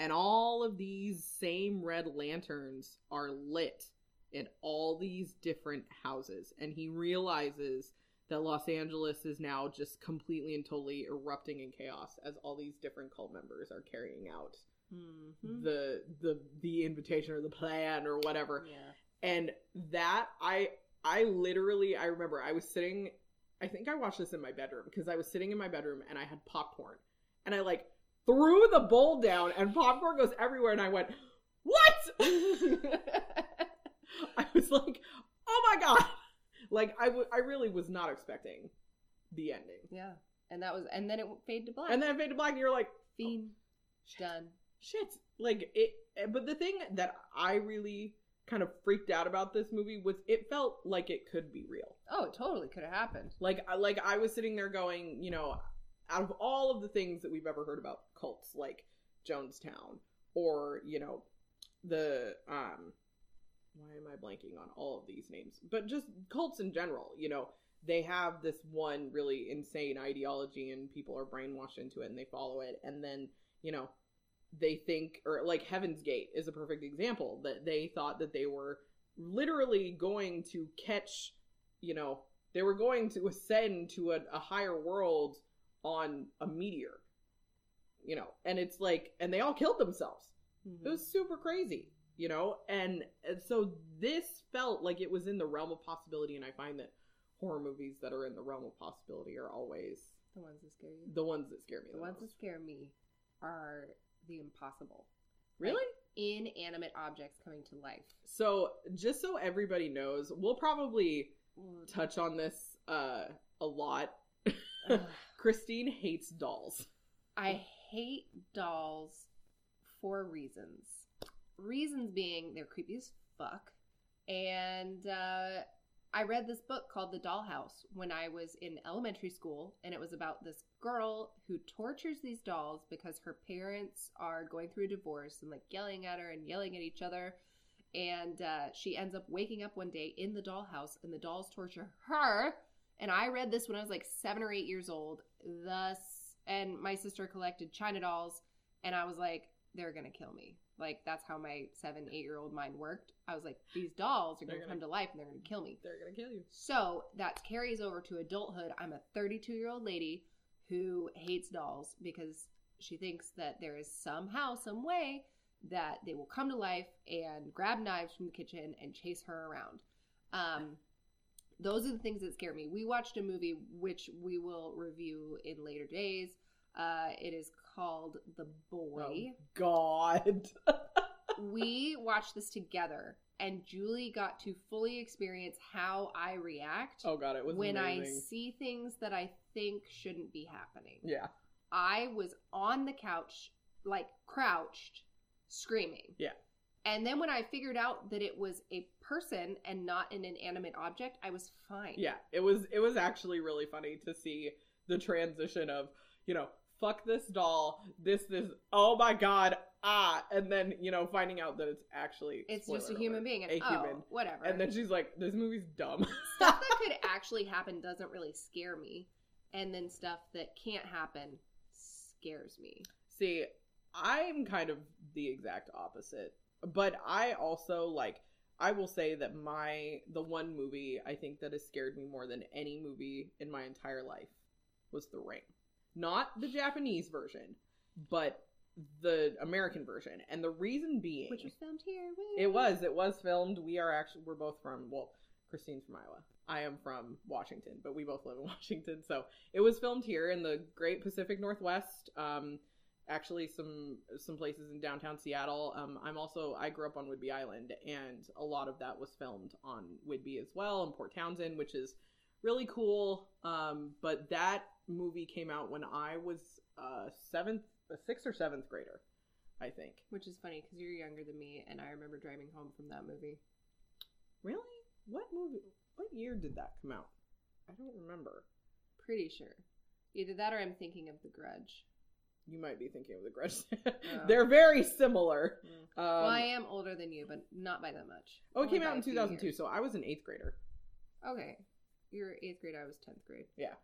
S2: and all of these same red lanterns are lit in all these different houses and he realizes that Los Angeles is now just completely and totally erupting in chaos as all these different cult members are carrying out
S1: Mhm.
S2: the the the invitation or the plan or whatever
S1: Yeah.
S2: And that i i literally i remember i was sitting i think i watched this in my bedroom because i was sitting in my bedroom and i had popcorn and i like threw the bowl down and popcorn goes everywhere and i went what i was like oh my god like I w- I really was not expecting the ending
S1: yeah. And that was, and then it faded to black.
S2: and then it faded to black and you're like
S1: Fiend oh, done.
S2: shit like it but the thing that i really kind of freaked out about this movie was it felt like it could be real.
S1: Oh, it totally could have happened.
S2: like I- like i was sitting there going you know out of all of the things that we've ever heard about cults like jonestown or you know the um why am i blanking on all of these names? But just cults in general you know they have this one really insane ideology and people are brainwashed into it and they follow it. And then you know they think or like heaven's gate is a perfect example that they thought that they were literally going to catch you know they were going to ascend to a, a higher world on a meteor you know and it's like and they all killed themselves
S1: Mhm.
S2: it was super crazy you know and, and so this felt like it was in the realm of possibility and i find that horror movies that are in the realm of possibility are always
S1: the ones that scare you.
S2: the ones that scare me
S1: The
S2: the,
S1: ones that scare me are the impossible.
S2: really
S1: Inanimate objects coming to life.
S2: so just so everybody knows we'll probably touch on this uh a lot christine hates dolls
S1: I hate dolls for reasons. Reasons being they're creepy as fuck. And uh, I read this book called The Dollhouse when I was in elementary school, and it was about this girl who tortures these dolls because her parents are going through a divorce and like yelling at her and yelling at each other. And uh, she ends up waking up one day in the dollhouse, and the dolls torture her. And I read this when I was like seven or eight years old. Thus, and my sister collected China dolls, and I was like, they're gonna kill me. Like that's how my seven, eight year old mind worked. I was like, these dolls are gonna,
S2: gonna-
S1: come to life and they're gonna kill me.
S2: they're gonna kill you
S1: So that carries over to adulthood. I'm a 32 year old lady who hates dolls because she thinks that there is somehow, some way that they will come to life and grab knives from the kitchen and chase her around. Um, those are the things that scare me. We watched a movie which we will review in later days. Uh, it is called The Boy
S2: Oh, god
S1: we watched this together and Julie got to fully experience how I react
S2: oh god it was
S1: when I see things that I think shouldn't be happening.
S2: yeah
S1: I was on the couch, like crouched, screaming.
S2: Yeah.
S1: And then when I figured out that it was a person and not an inanimate object, I was fine.
S2: Yeah, it was it was actually really funny to see the transition of, you know, fuck this doll, this this oh my god, ah, and then, you know, finding out that it's actually
S1: It's just a
S2: spoiler
S1: human being. And,
S2: a
S1: oh,
S2: human.
S1: whatever.
S2: And then she's like, This movie's dumb.
S1: stuff that could actually happen doesn't really scare me. And then stuff that can't happen scares me.
S2: See, I'm kind of the exact opposite. But I also like I will say that my the one movie I think that has scared me more than any movie in my entire life was The Ring. Not the Japanese version, but the American version. And the reason being
S1: Which was filmed here. Woo.
S2: it was. It was filmed. We are actually. We're both from. Well, Christine's from Iowa. I am from Washington, but we both live in Washington. So it was filmed here in the Great Pacific Northwest. Um, actually, some some places in downtown Seattle. Um, I'm also. I grew up on Whidbey Island, and a lot of that was filmed on Whidbey as well, and Port Townsend, which is really cool. Um, but that movie came out when I was uh seventh, a sixth or seventh grader, I think.
S1: Which is funny because you're younger than me, and I remember driving home from that movie.
S2: Really? What movie? What year did that come out? I don't remember.
S1: Pretty sure. Either that or I'm thinking of The Grudge.
S2: you might be thinking of the Grudge. They're very similar.
S1: Mm.
S2: Um,
S1: well, I am older than you, but not by that much.
S2: oh, it
S1: Only
S2: came out in
S1: few
S2: 2002, so I was an eighth grader.
S1: Okay, you're eighth grade. I was tenth grade. Yeah.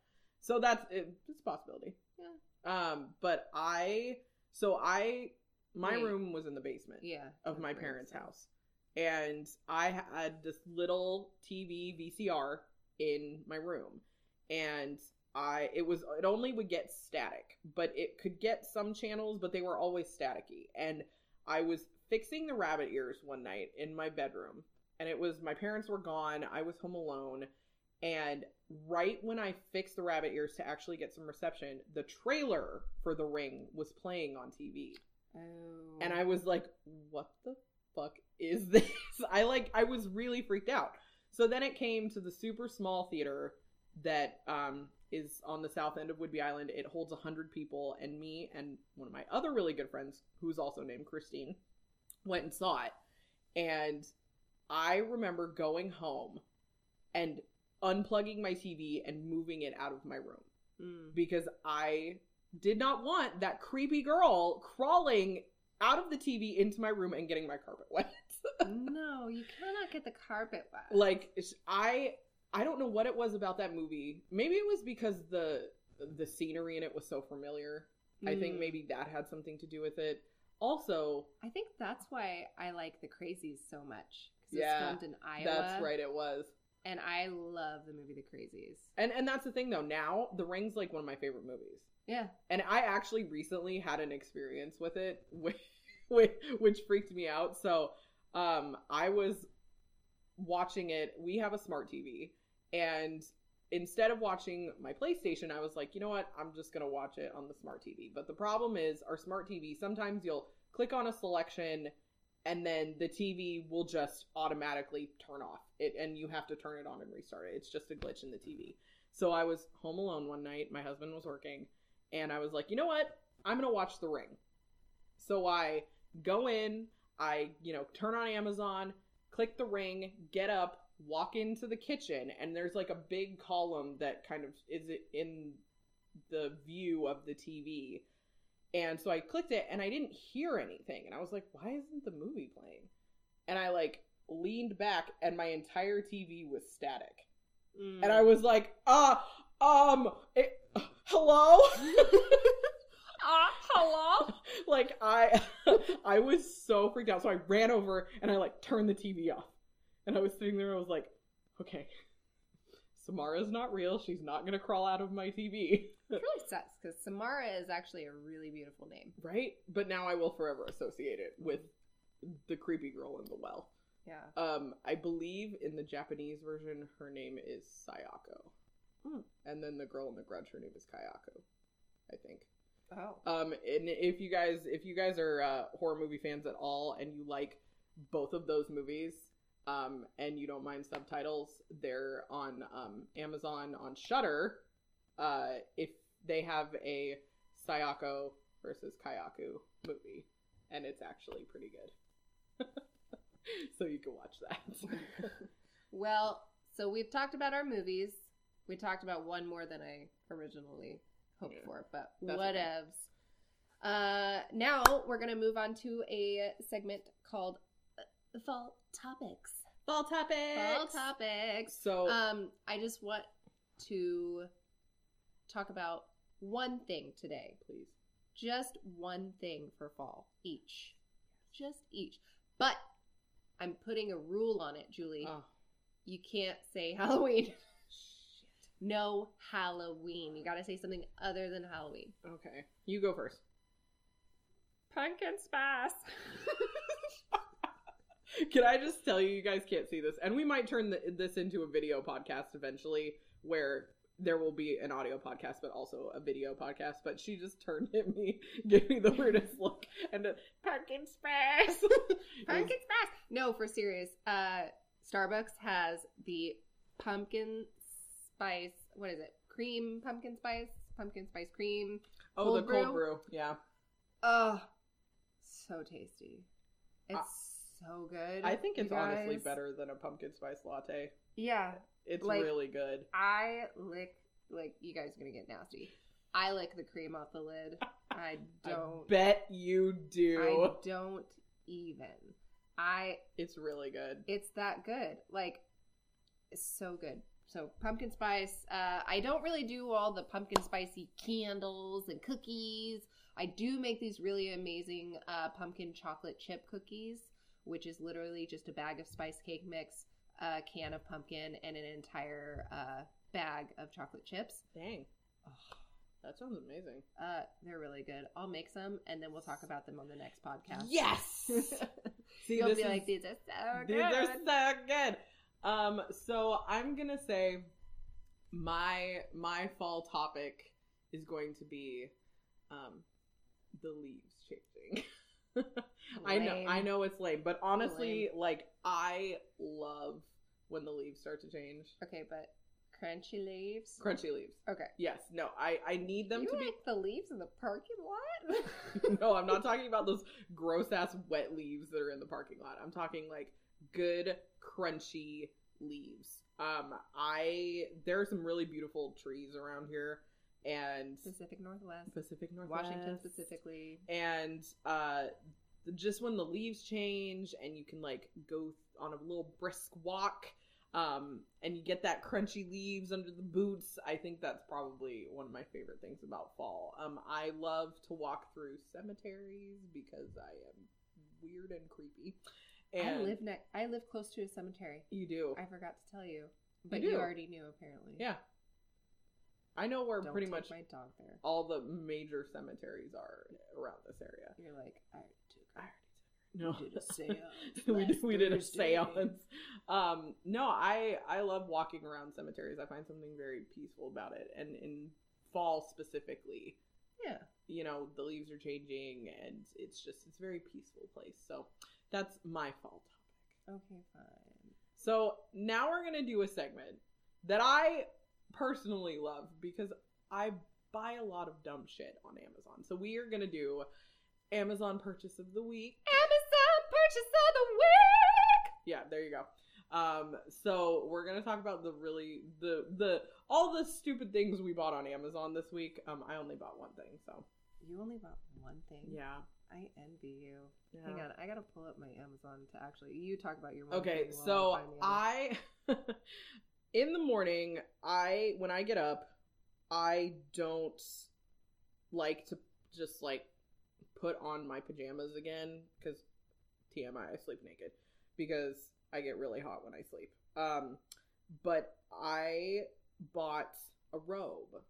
S2: So that's it, it's a possibility.
S1: Yeah.
S2: Um, but I so I my
S1: Wait.
S2: room was in the basement
S1: Yeah.
S2: of my parents'
S1: so-
S2: house, and I had this little TV VCR in my room, and I it was it only would get static, but it could get some channels, but they were always staticky, and I was fixing the rabbit ears one night in my bedroom, and it was my parents were gone, I was home alone, and right when I fixed the rabbit ears to actually get some reception, the trailer for The Ring was playing on TV.
S1: Oh.
S2: And I was like, what the fuck is this? I like I was really freaked out. So then it came to the super small theater that um is on the south end of Whidbey Island. It holds 100 people and me and one of my other really good friends who's also named Christine went and saw it. And I remember going home and unplugging my TV and moving it out of my room
S1: Mm.
S2: because I did not want that creepy girl crawling out of the TV into my room and getting my carpet wet.
S1: no, you cannot get the carpet wet.
S2: like I I don't know what it was about that movie. Maybe it was because the the scenery in it was so familiar. I think
S1: Mm.
S2: maybe that had something to do with it. Also,
S1: I think that's why I like the Crazies so much. 'cause
S2: Yeah,
S1: it's filmed in Iowa.
S2: that's right it was.
S1: And I love the movie The Crazies.
S2: And and that's the thing though. Now, The Ring's like one of my favorite movies.
S1: Yeah.
S2: And I actually recently had an experience with it, which, which freaked me out. So, um, I was watching it. We have a smart TV, and instead of watching my PlayStation, I was like, you know what? I'm just gonna watch it on the smart TV. But the problem is, our smart TV. Sometimes you'll click on a selection, and then the TV will just automatically turn off it, and you have to turn it on and restart it. It's just a glitch in the TV. So I was home alone one night. My husband was working and I was like, you know what? I'm gonna watch The Ring. So I go in, I you know turn on Amazon, click The Ring, get up, walk into the kitchen, and there's like a big column that kind of is in the view of the TV. And so I clicked it and I didn't hear anything. And I was like, why isn't the movie playing? And I like leaned back and my entire TV was static. And I was like, uh, um, it, hello?
S1: Ah, hello?
S2: like I I was so freaked out. So I ran over and I like turned the TV off. And I was sitting there, I was like, okay. Samara's not real. She's not gonna crawl out of my TV.
S1: It really sucks because Samara is actually a really beautiful name.
S2: right? But now I will forever associate it with the creepy girl in the well.
S1: Yeah.
S2: Um, I believe in the Japanese version her name is Sayako.
S1: Hmm.
S2: And then the girl in the grudge, her name is Kayako. I think.
S1: Oh.
S2: Um, and if you guys, if you guys are uh, horror movie fans at all, and you like both of those movies, um, and you don't mind subtitles, they're on um, Amazon on Shudder. Uh, if they have a Sayako versus Kayako movie, and it's actually pretty good. so you can watch that.
S1: Well, so we've talked about our movies. We talked about one more than I originally hoped
S2: Yeah.
S1: for, but whatevs. Uh, now we're gonna move on to a segment called Fall Topics.
S2: Fall topics.
S1: Fall Topics.
S2: So
S1: Um, I just want to talk about one thing today.
S2: please.
S1: Just one thing for fall each. Just each. But I'm putting a rule on it, Julie.
S2: Oh,
S1: You can't say Halloween. No Halloween. You gotta say something other than Halloween.
S2: okay. You go first.
S1: Pumpkin spice.
S2: Can I just tell you, you guys can't see this, and we might turn the, this into a video podcast eventually, where there will be an audio podcast, but also a video podcast. But she just turned at me, gave me the weirdest look, and a pumpkin spice.
S1: Pumpkin spice. No, for serious. Uh, Starbucks has the pumpkin spice. What is it? Cream pumpkin spice. Pumpkin spice cream.
S2: oh,
S1: Cold
S2: the cold
S1: brew?
S2: brew. Yeah,
S1: Oh, so tasty. It's
S2: Uh,
S1: so good.
S2: I think it's honestly better than a pumpkin spice latte.
S1: Yeah,
S2: It's
S1: Like-
S2: really good.
S1: I lick like you guys are gonna get nasty. I lick the cream off the lid. I don't.
S2: I bet you do.
S1: I don't even. I.
S2: It's really good.
S1: It's that good. Like, it's so good. So pumpkin spice. Uh, I don't really do all the pumpkin spicy candles and cookies. I do make these really amazing uh, pumpkin chocolate chip cookies, which is literally just a bag of spice cake mix, a can of pumpkin, and an entire uh, bag of chocolate chips.
S2: Dang. That sounds amazing.
S1: Uh, they're really good. I'll make some, and then we'll talk about them on the next podcast.
S2: Yes. See,
S1: You'll
S2: this
S1: be
S2: is-
S1: like, these are so
S2: These
S1: good.
S2: These are so good. Um, so I'm gonna say my my fall topic is going to be um the leaves. I know I know it's lame, but honestly, like I love when the leaves start to change.
S1: Okay, but crunchy leaves.
S2: Crunchy leaves.
S1: Okay.
S2: Yes. No, I I need them
S1: you
S2: to be
S1: the leaves in the parking lot?
S2: no, I'm not talking about those gross ass wet leaves that are in the parking lot. I'm talking like good crunchy leaves. Um, I there are some really beautiful trees around here, and
S1: Pacific Northwest.
S2: Pacific Northwest,
S1: Washington specifically.
S2: and uh, just when the leaves change and you can like go th- on a little brisk walk. Um, and you get that crunchy leaves under the boots. I think that's probably one of my favorite things about fall. Um, I love to walk through cemeteries because I am weird and creepy. And
S1: I live next. I live close to a cemetery.
S2: You do.
S1: I forgot to tell you, but
S2: do.
S1: you, already knew apparently.
S2: yeah. I know where
S1: Don't
S2: pretty much
S1: my dog there.
S2: all the major cemeteries are around this area.
S1: You're like, I took.
S2: I No.
S1: We did a seance
S2: we did, we did a seance. Um, no, I I love walking around cemeteries. I find something very peaceful about it, and in fall specifically,
S1: Yeah.
S2: you know, the leaves are changing, and it's just it's a very peaceful place. So that's my fall topic.
S1: Okay, fine.
S2: So now we're gonna do a segment that I personally love because I buy a lot of dumb shit on Amazon. So we are gonna do Amazon purchase of the week.
S1: Amazon purchase of the week.
S2: Yeah, there you go. Um, so we're gonna talk about the really the the all the stupid things we bought on Amazon this week. Um, I only bought one thing, so
S1: You only bought one thing.
S2: yeah.
S1: I envy you.
S2: yeah.
S1: Hang on, I gotta pull up my Amazon to actually. You talk about your.
S2: Okay, so
S1: find.
S2: I in the morning, I when I get up, I don't like to just like put on my pajamas again because TMI, I sleep naked because I get really hot when I sleep. Um, but I bought a robe.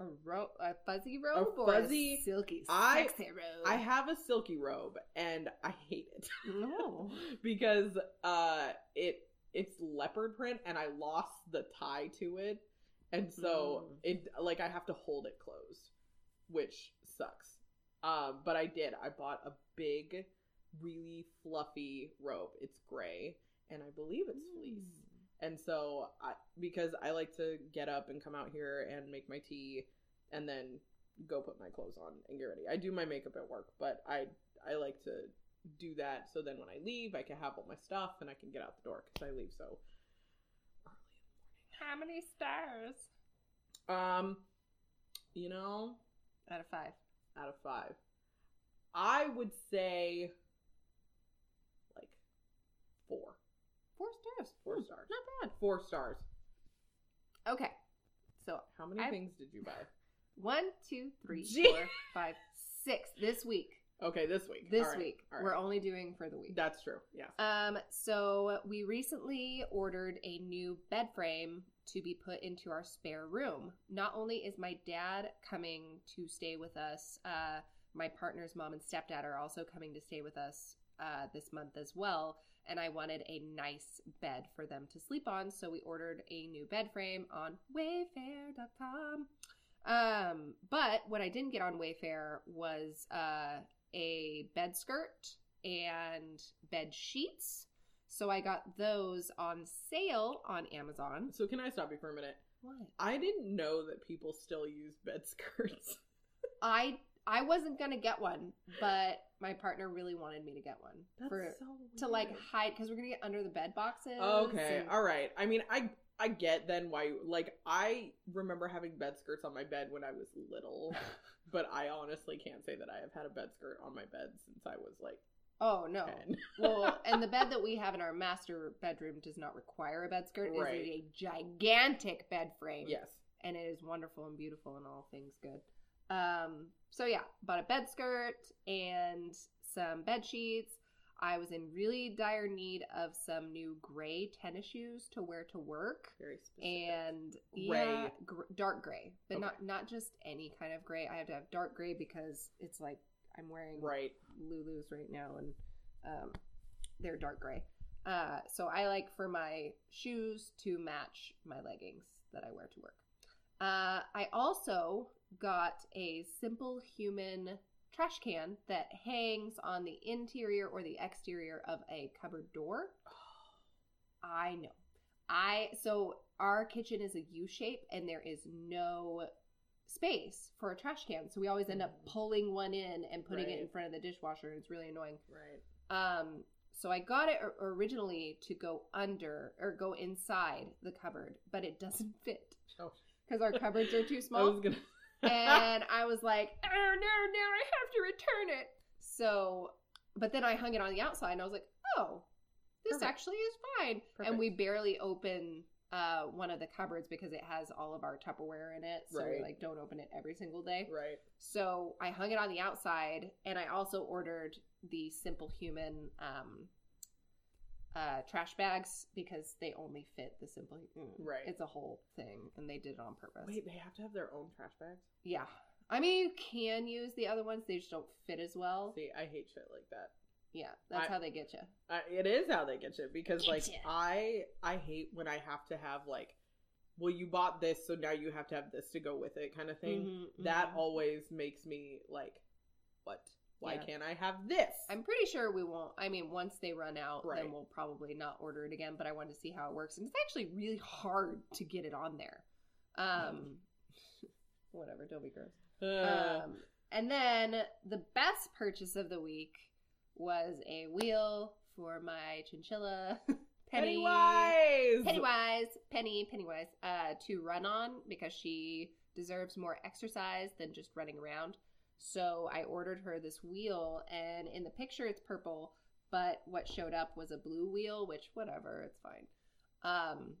S1: a robe, a fuzzy robe, or
S2: fuzzy-
S1: a silky,
S2: I-
S1: sexy robe.
S2: I have a silky robe and I hate it.
S1: no.
S2: because uh it it's leopard print and I lost the tie to it. And so
S1: Mm.
S2: it like I have to hold it closed, which sucks. Um but I did. I bought a big really fluffy robe. It's gray and I believe it's fleece. And so I because I like to get up and come out here and make my tea and then go put my clothes on and get ready. I do my makeup at work, but I I like to do that so then when I leave I can have all my stuff and I can get out the door cuz I leave so early.
S1: How many stars?
S2: Um you know,
S1: Out of five.
S2: out of 5. I would say like 4.
S1: Four stars.
S2: 4
S1: Hmm,
S2: stars.
S1: Not bad.
S2: 4 stars.
S1: Okay. So
S2: How many
S1: I-
S2: things did you buy?
S1: one, two, three,
S2: Gee.
S1: four, five, six this week.
S2: Okay, this week.
S1: This
S2: right,
S1: week. We're only doing for the week.
S2: That's true. Yes.
S1: Um, so we recently ordered a new bed frame to be put into our spare room. Not only is my dad coming to stay with us, uh, my partner's mom and stepdad are also coming to stay with us uh, this month as well. And I wanted a nice bed for them to sleep on, so we ordered a new bed frame on Wayfair.com. Um, but what I didn't get on Wayfair was uh, a bed skirt and bed sheets. So I got those on sale on Amazon.
S2: So can I stop you for a minute?
S1: What?
S2: I didn't know that people still use bed skirts.
S1: I I wasn't gonna get one, but my partner really wanted me to get one
S2: That's
S1: for
S2: so
S1: to like hide because we're gonna get under the bed boxes.
S2: Okay,
S1: and-
S2: all right. I mean, I I get then why like I remember having bed skirts on my bed when I was little, but I honestly can't say that I have had a bed skirt on my bed since I was like
S1: Oh no. well, and the bed that we have in our master bedroom does not require a bed skirt.
S2: Right.
S1: It is a gigantic bed frame.
S2: yes.
S1: and it is wonderful and beautiful and all things good. Um, so yeah, bought a bed skirt and some bed sheets. I was in really dire need of some new gray tennis shoes to wear to work,
S2: Very specific.
S1: and
S2: Gray.
S1: yeah, gr- dark gray, but
S2: Okay.
S1: not not just any kind of gray. I have to have dark gray because it's like I'm wearing
S2: right.
S1: Lulu's right now, and um, they're dark gray. Uh, so I like for my shoes to match my leggings that I wear to work. Uh, I also got a simple human trash can that hangs on the interior or the exterior of a cupboard door. I know. I so our kitchen is a U shape and there is no space for a trash can. So we always end up pulling one in and putting it in front of the dishwasher and it's really annoying.
S2: Right.
S1: Um so I got it originally to go under or go inside the cupboard, but it doesn't fit
S2: Oh.
S1: because our cupboards are too
S2: I
S1: small
S2: was gonna.
S1: And I was like, oh no, now I have to return it. So, but then I hung it on the outside, and I was like, oh, this
S2: Perfect.
S1: actually is fine. And we barely open uh, one of the cupboards because it has all of our Tupperware in it. So we like don't open it every single day.
S2: right.
S1: So I hung it on the outside, and I also ordered the Simple Human um, uh, trash bags because they only fit the Simple. mm,
S2: Right.
S1: It's a whole thing, and they did it on purpose.
S2: Wait, they have to have their own trash bags.
S1: Yeah. I mean, you can use the other ones, they just don't fit as well.
S2: See, I hate shit like that.
S1: Yeah, that's
S2: I-
S1: how they get you.
S2: I, it is how they get you because
S1: Get
S2: like
S1: ya.
S2: I I hate when I have to have like, well, you bought this, so now you have to have this to go with it, kind of thing.
S1: Mhm,
S2: That
S1: mhm.
S2: always makes me like, what? Why
S1: Yeah.
S2: can't I have this?
S1: I'm pretty sure we won't. I mean, once they run out,
S2: Right.
S1: then we'll probably not order it again. But I wanted to see how it works, and it's actually really hard to get it on there. Um, whatever. Don't be gross.
S2: Uh,
S1: Um, and then the best purchase of the week was a wheel for my chinchilla Penny.
S2: Pennywise.
S1: Pennywise, Penny, Pennywise, uh, to run on because she deserves more exercise than just running around. So I ordered her this wheel, and in the picture it's purple, but what showed up was a blue wheel, which whatever, it's fine. Um,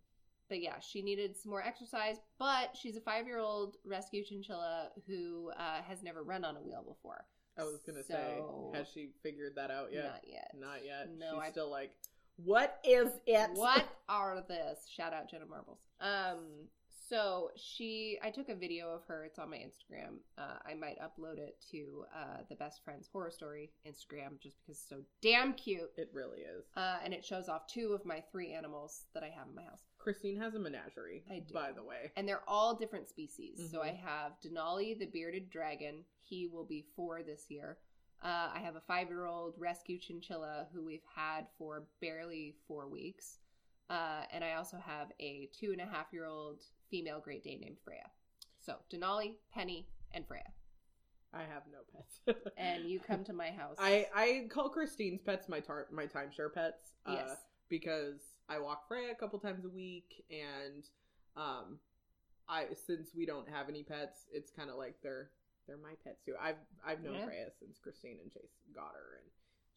S1: but yeah, she needed some more exercise, but she's a five-year-old rescue chinchilla who uh, has never run on a wheel before.
S2: I was gonna
S1: So-
S2: say, has she figured that out yet?
S1: Not yet.
S2: Not yet.
S1: No,
S2: She's
S1: I-
S2: still like, what is it?
S1: what are this? Shout out Jenna Marbles. Um, so she, I took a video of her. It's on my Instagram. Uh, I might upload it to uh, the Best Friends Horror Story Instagram just because it's so damn cute.
S2: It really is.
S1: Uh, and it shows off two of my three animals that I have in my house,
S2: Christine has a menagerie.
S1: I do.
S2: By the way.
S1: and they're all different species. So
S2: Mhm.
S1: I have Denali, the bearded dragon. He will be four this year. Uh, I have a five-year-old rescue chinchilla who we've had for barely four weeks, uh, and I also have a two and a half-year-old female Great Dane named Freya. So Denali, Penny, and Freya.
S2: I have no pets.
S1: And you come to my house.
S2: I I call Christine's pets my tar- my timeshare pets. Uh,
S1: yes.
S2: Because I walk Freya a couple times a week, and um, I since we don't have any pets, it's kind of like they're they're my pets too. I've I've known
S1: Yeah.
S2: Freya since Christine and Chase got her, and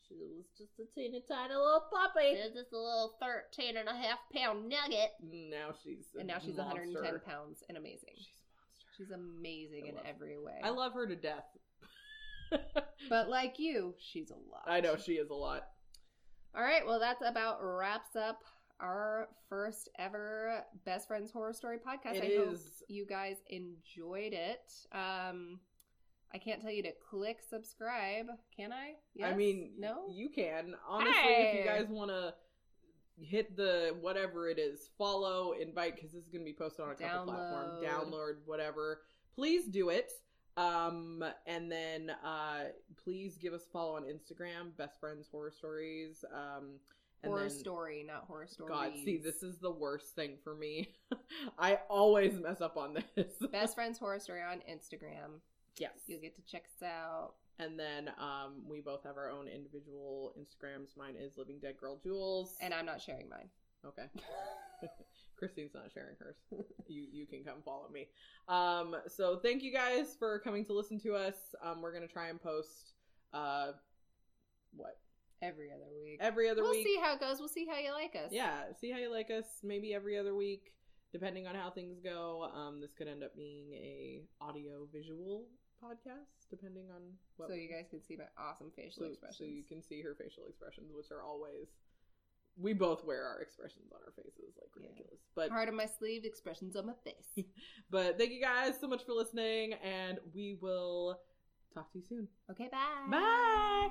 S2: she was just a teeny tiny little puppy.
S1: It's just a little 13 and a half pound nugget.
S2: Now she's a
S1: And now she's
S2: monster.
S1: 110 pounds and amazing.
S2: She's a monster.
S1: She's amazing in every way.
S2: I love her to death.
S1: But like you, she's a lot.
S2: I know she is a lot.
S1: All right, well, that's about wraps up our first ever Best Friends Horror Story podcast.
S2: It
S1: I hope you guys enjoyed it. Um, I can't tell you to click subscribe, can I?
S2: I mean,
S1: no.
S2: you can. Honestly, if you guys want to hit the whatever it is, follow, invite, because this is going to be posted on a couple platforms,
S1: Download.
S2: whatever. Please do it. Um, and then uh, please give us a follow on Instagram, Best Friends Horror Stories. Um, and
S1: horror
S2: then,
S1: story, not horror story.
S2: God, see, this is the worst thing for me. I always mess up on this.
S1: Best Friends Horror Story on Instagram.
S2: Yes.
S1: You'll get to check us out.
S2: And then um, we both have our own individual Instagrams. Mine is Living Dead Girl Jules.
S1: And I'm not sharing mine.
S2: okay. Christine's not sharing hers. you you can come follow me. Um, so thank you guys for coming to listen to us. Um, we're gonna try and post uh, what
S1: Every other week.
S2: every other week.
S1: we'll see how it goes. We'll see how you like us.
S2: Yeah, see how you like us. Maybe every other week, depending on how things go. Um, this could end up being a audio visual podcast, depending on what.
S1: So you guys can see my awesome facial
S2: so,
S1: expressions.
S2: so you can see her facial expressions, which are always. We both wear our expressions on our faces like
S1: Yeah.
S2: ridiculous, but
S1: part of my sleeve, expressions on my face.
S2: but thank you guys so much for listening, and we will talk to you soon.
S1: Okay, bye.
S2: Bye.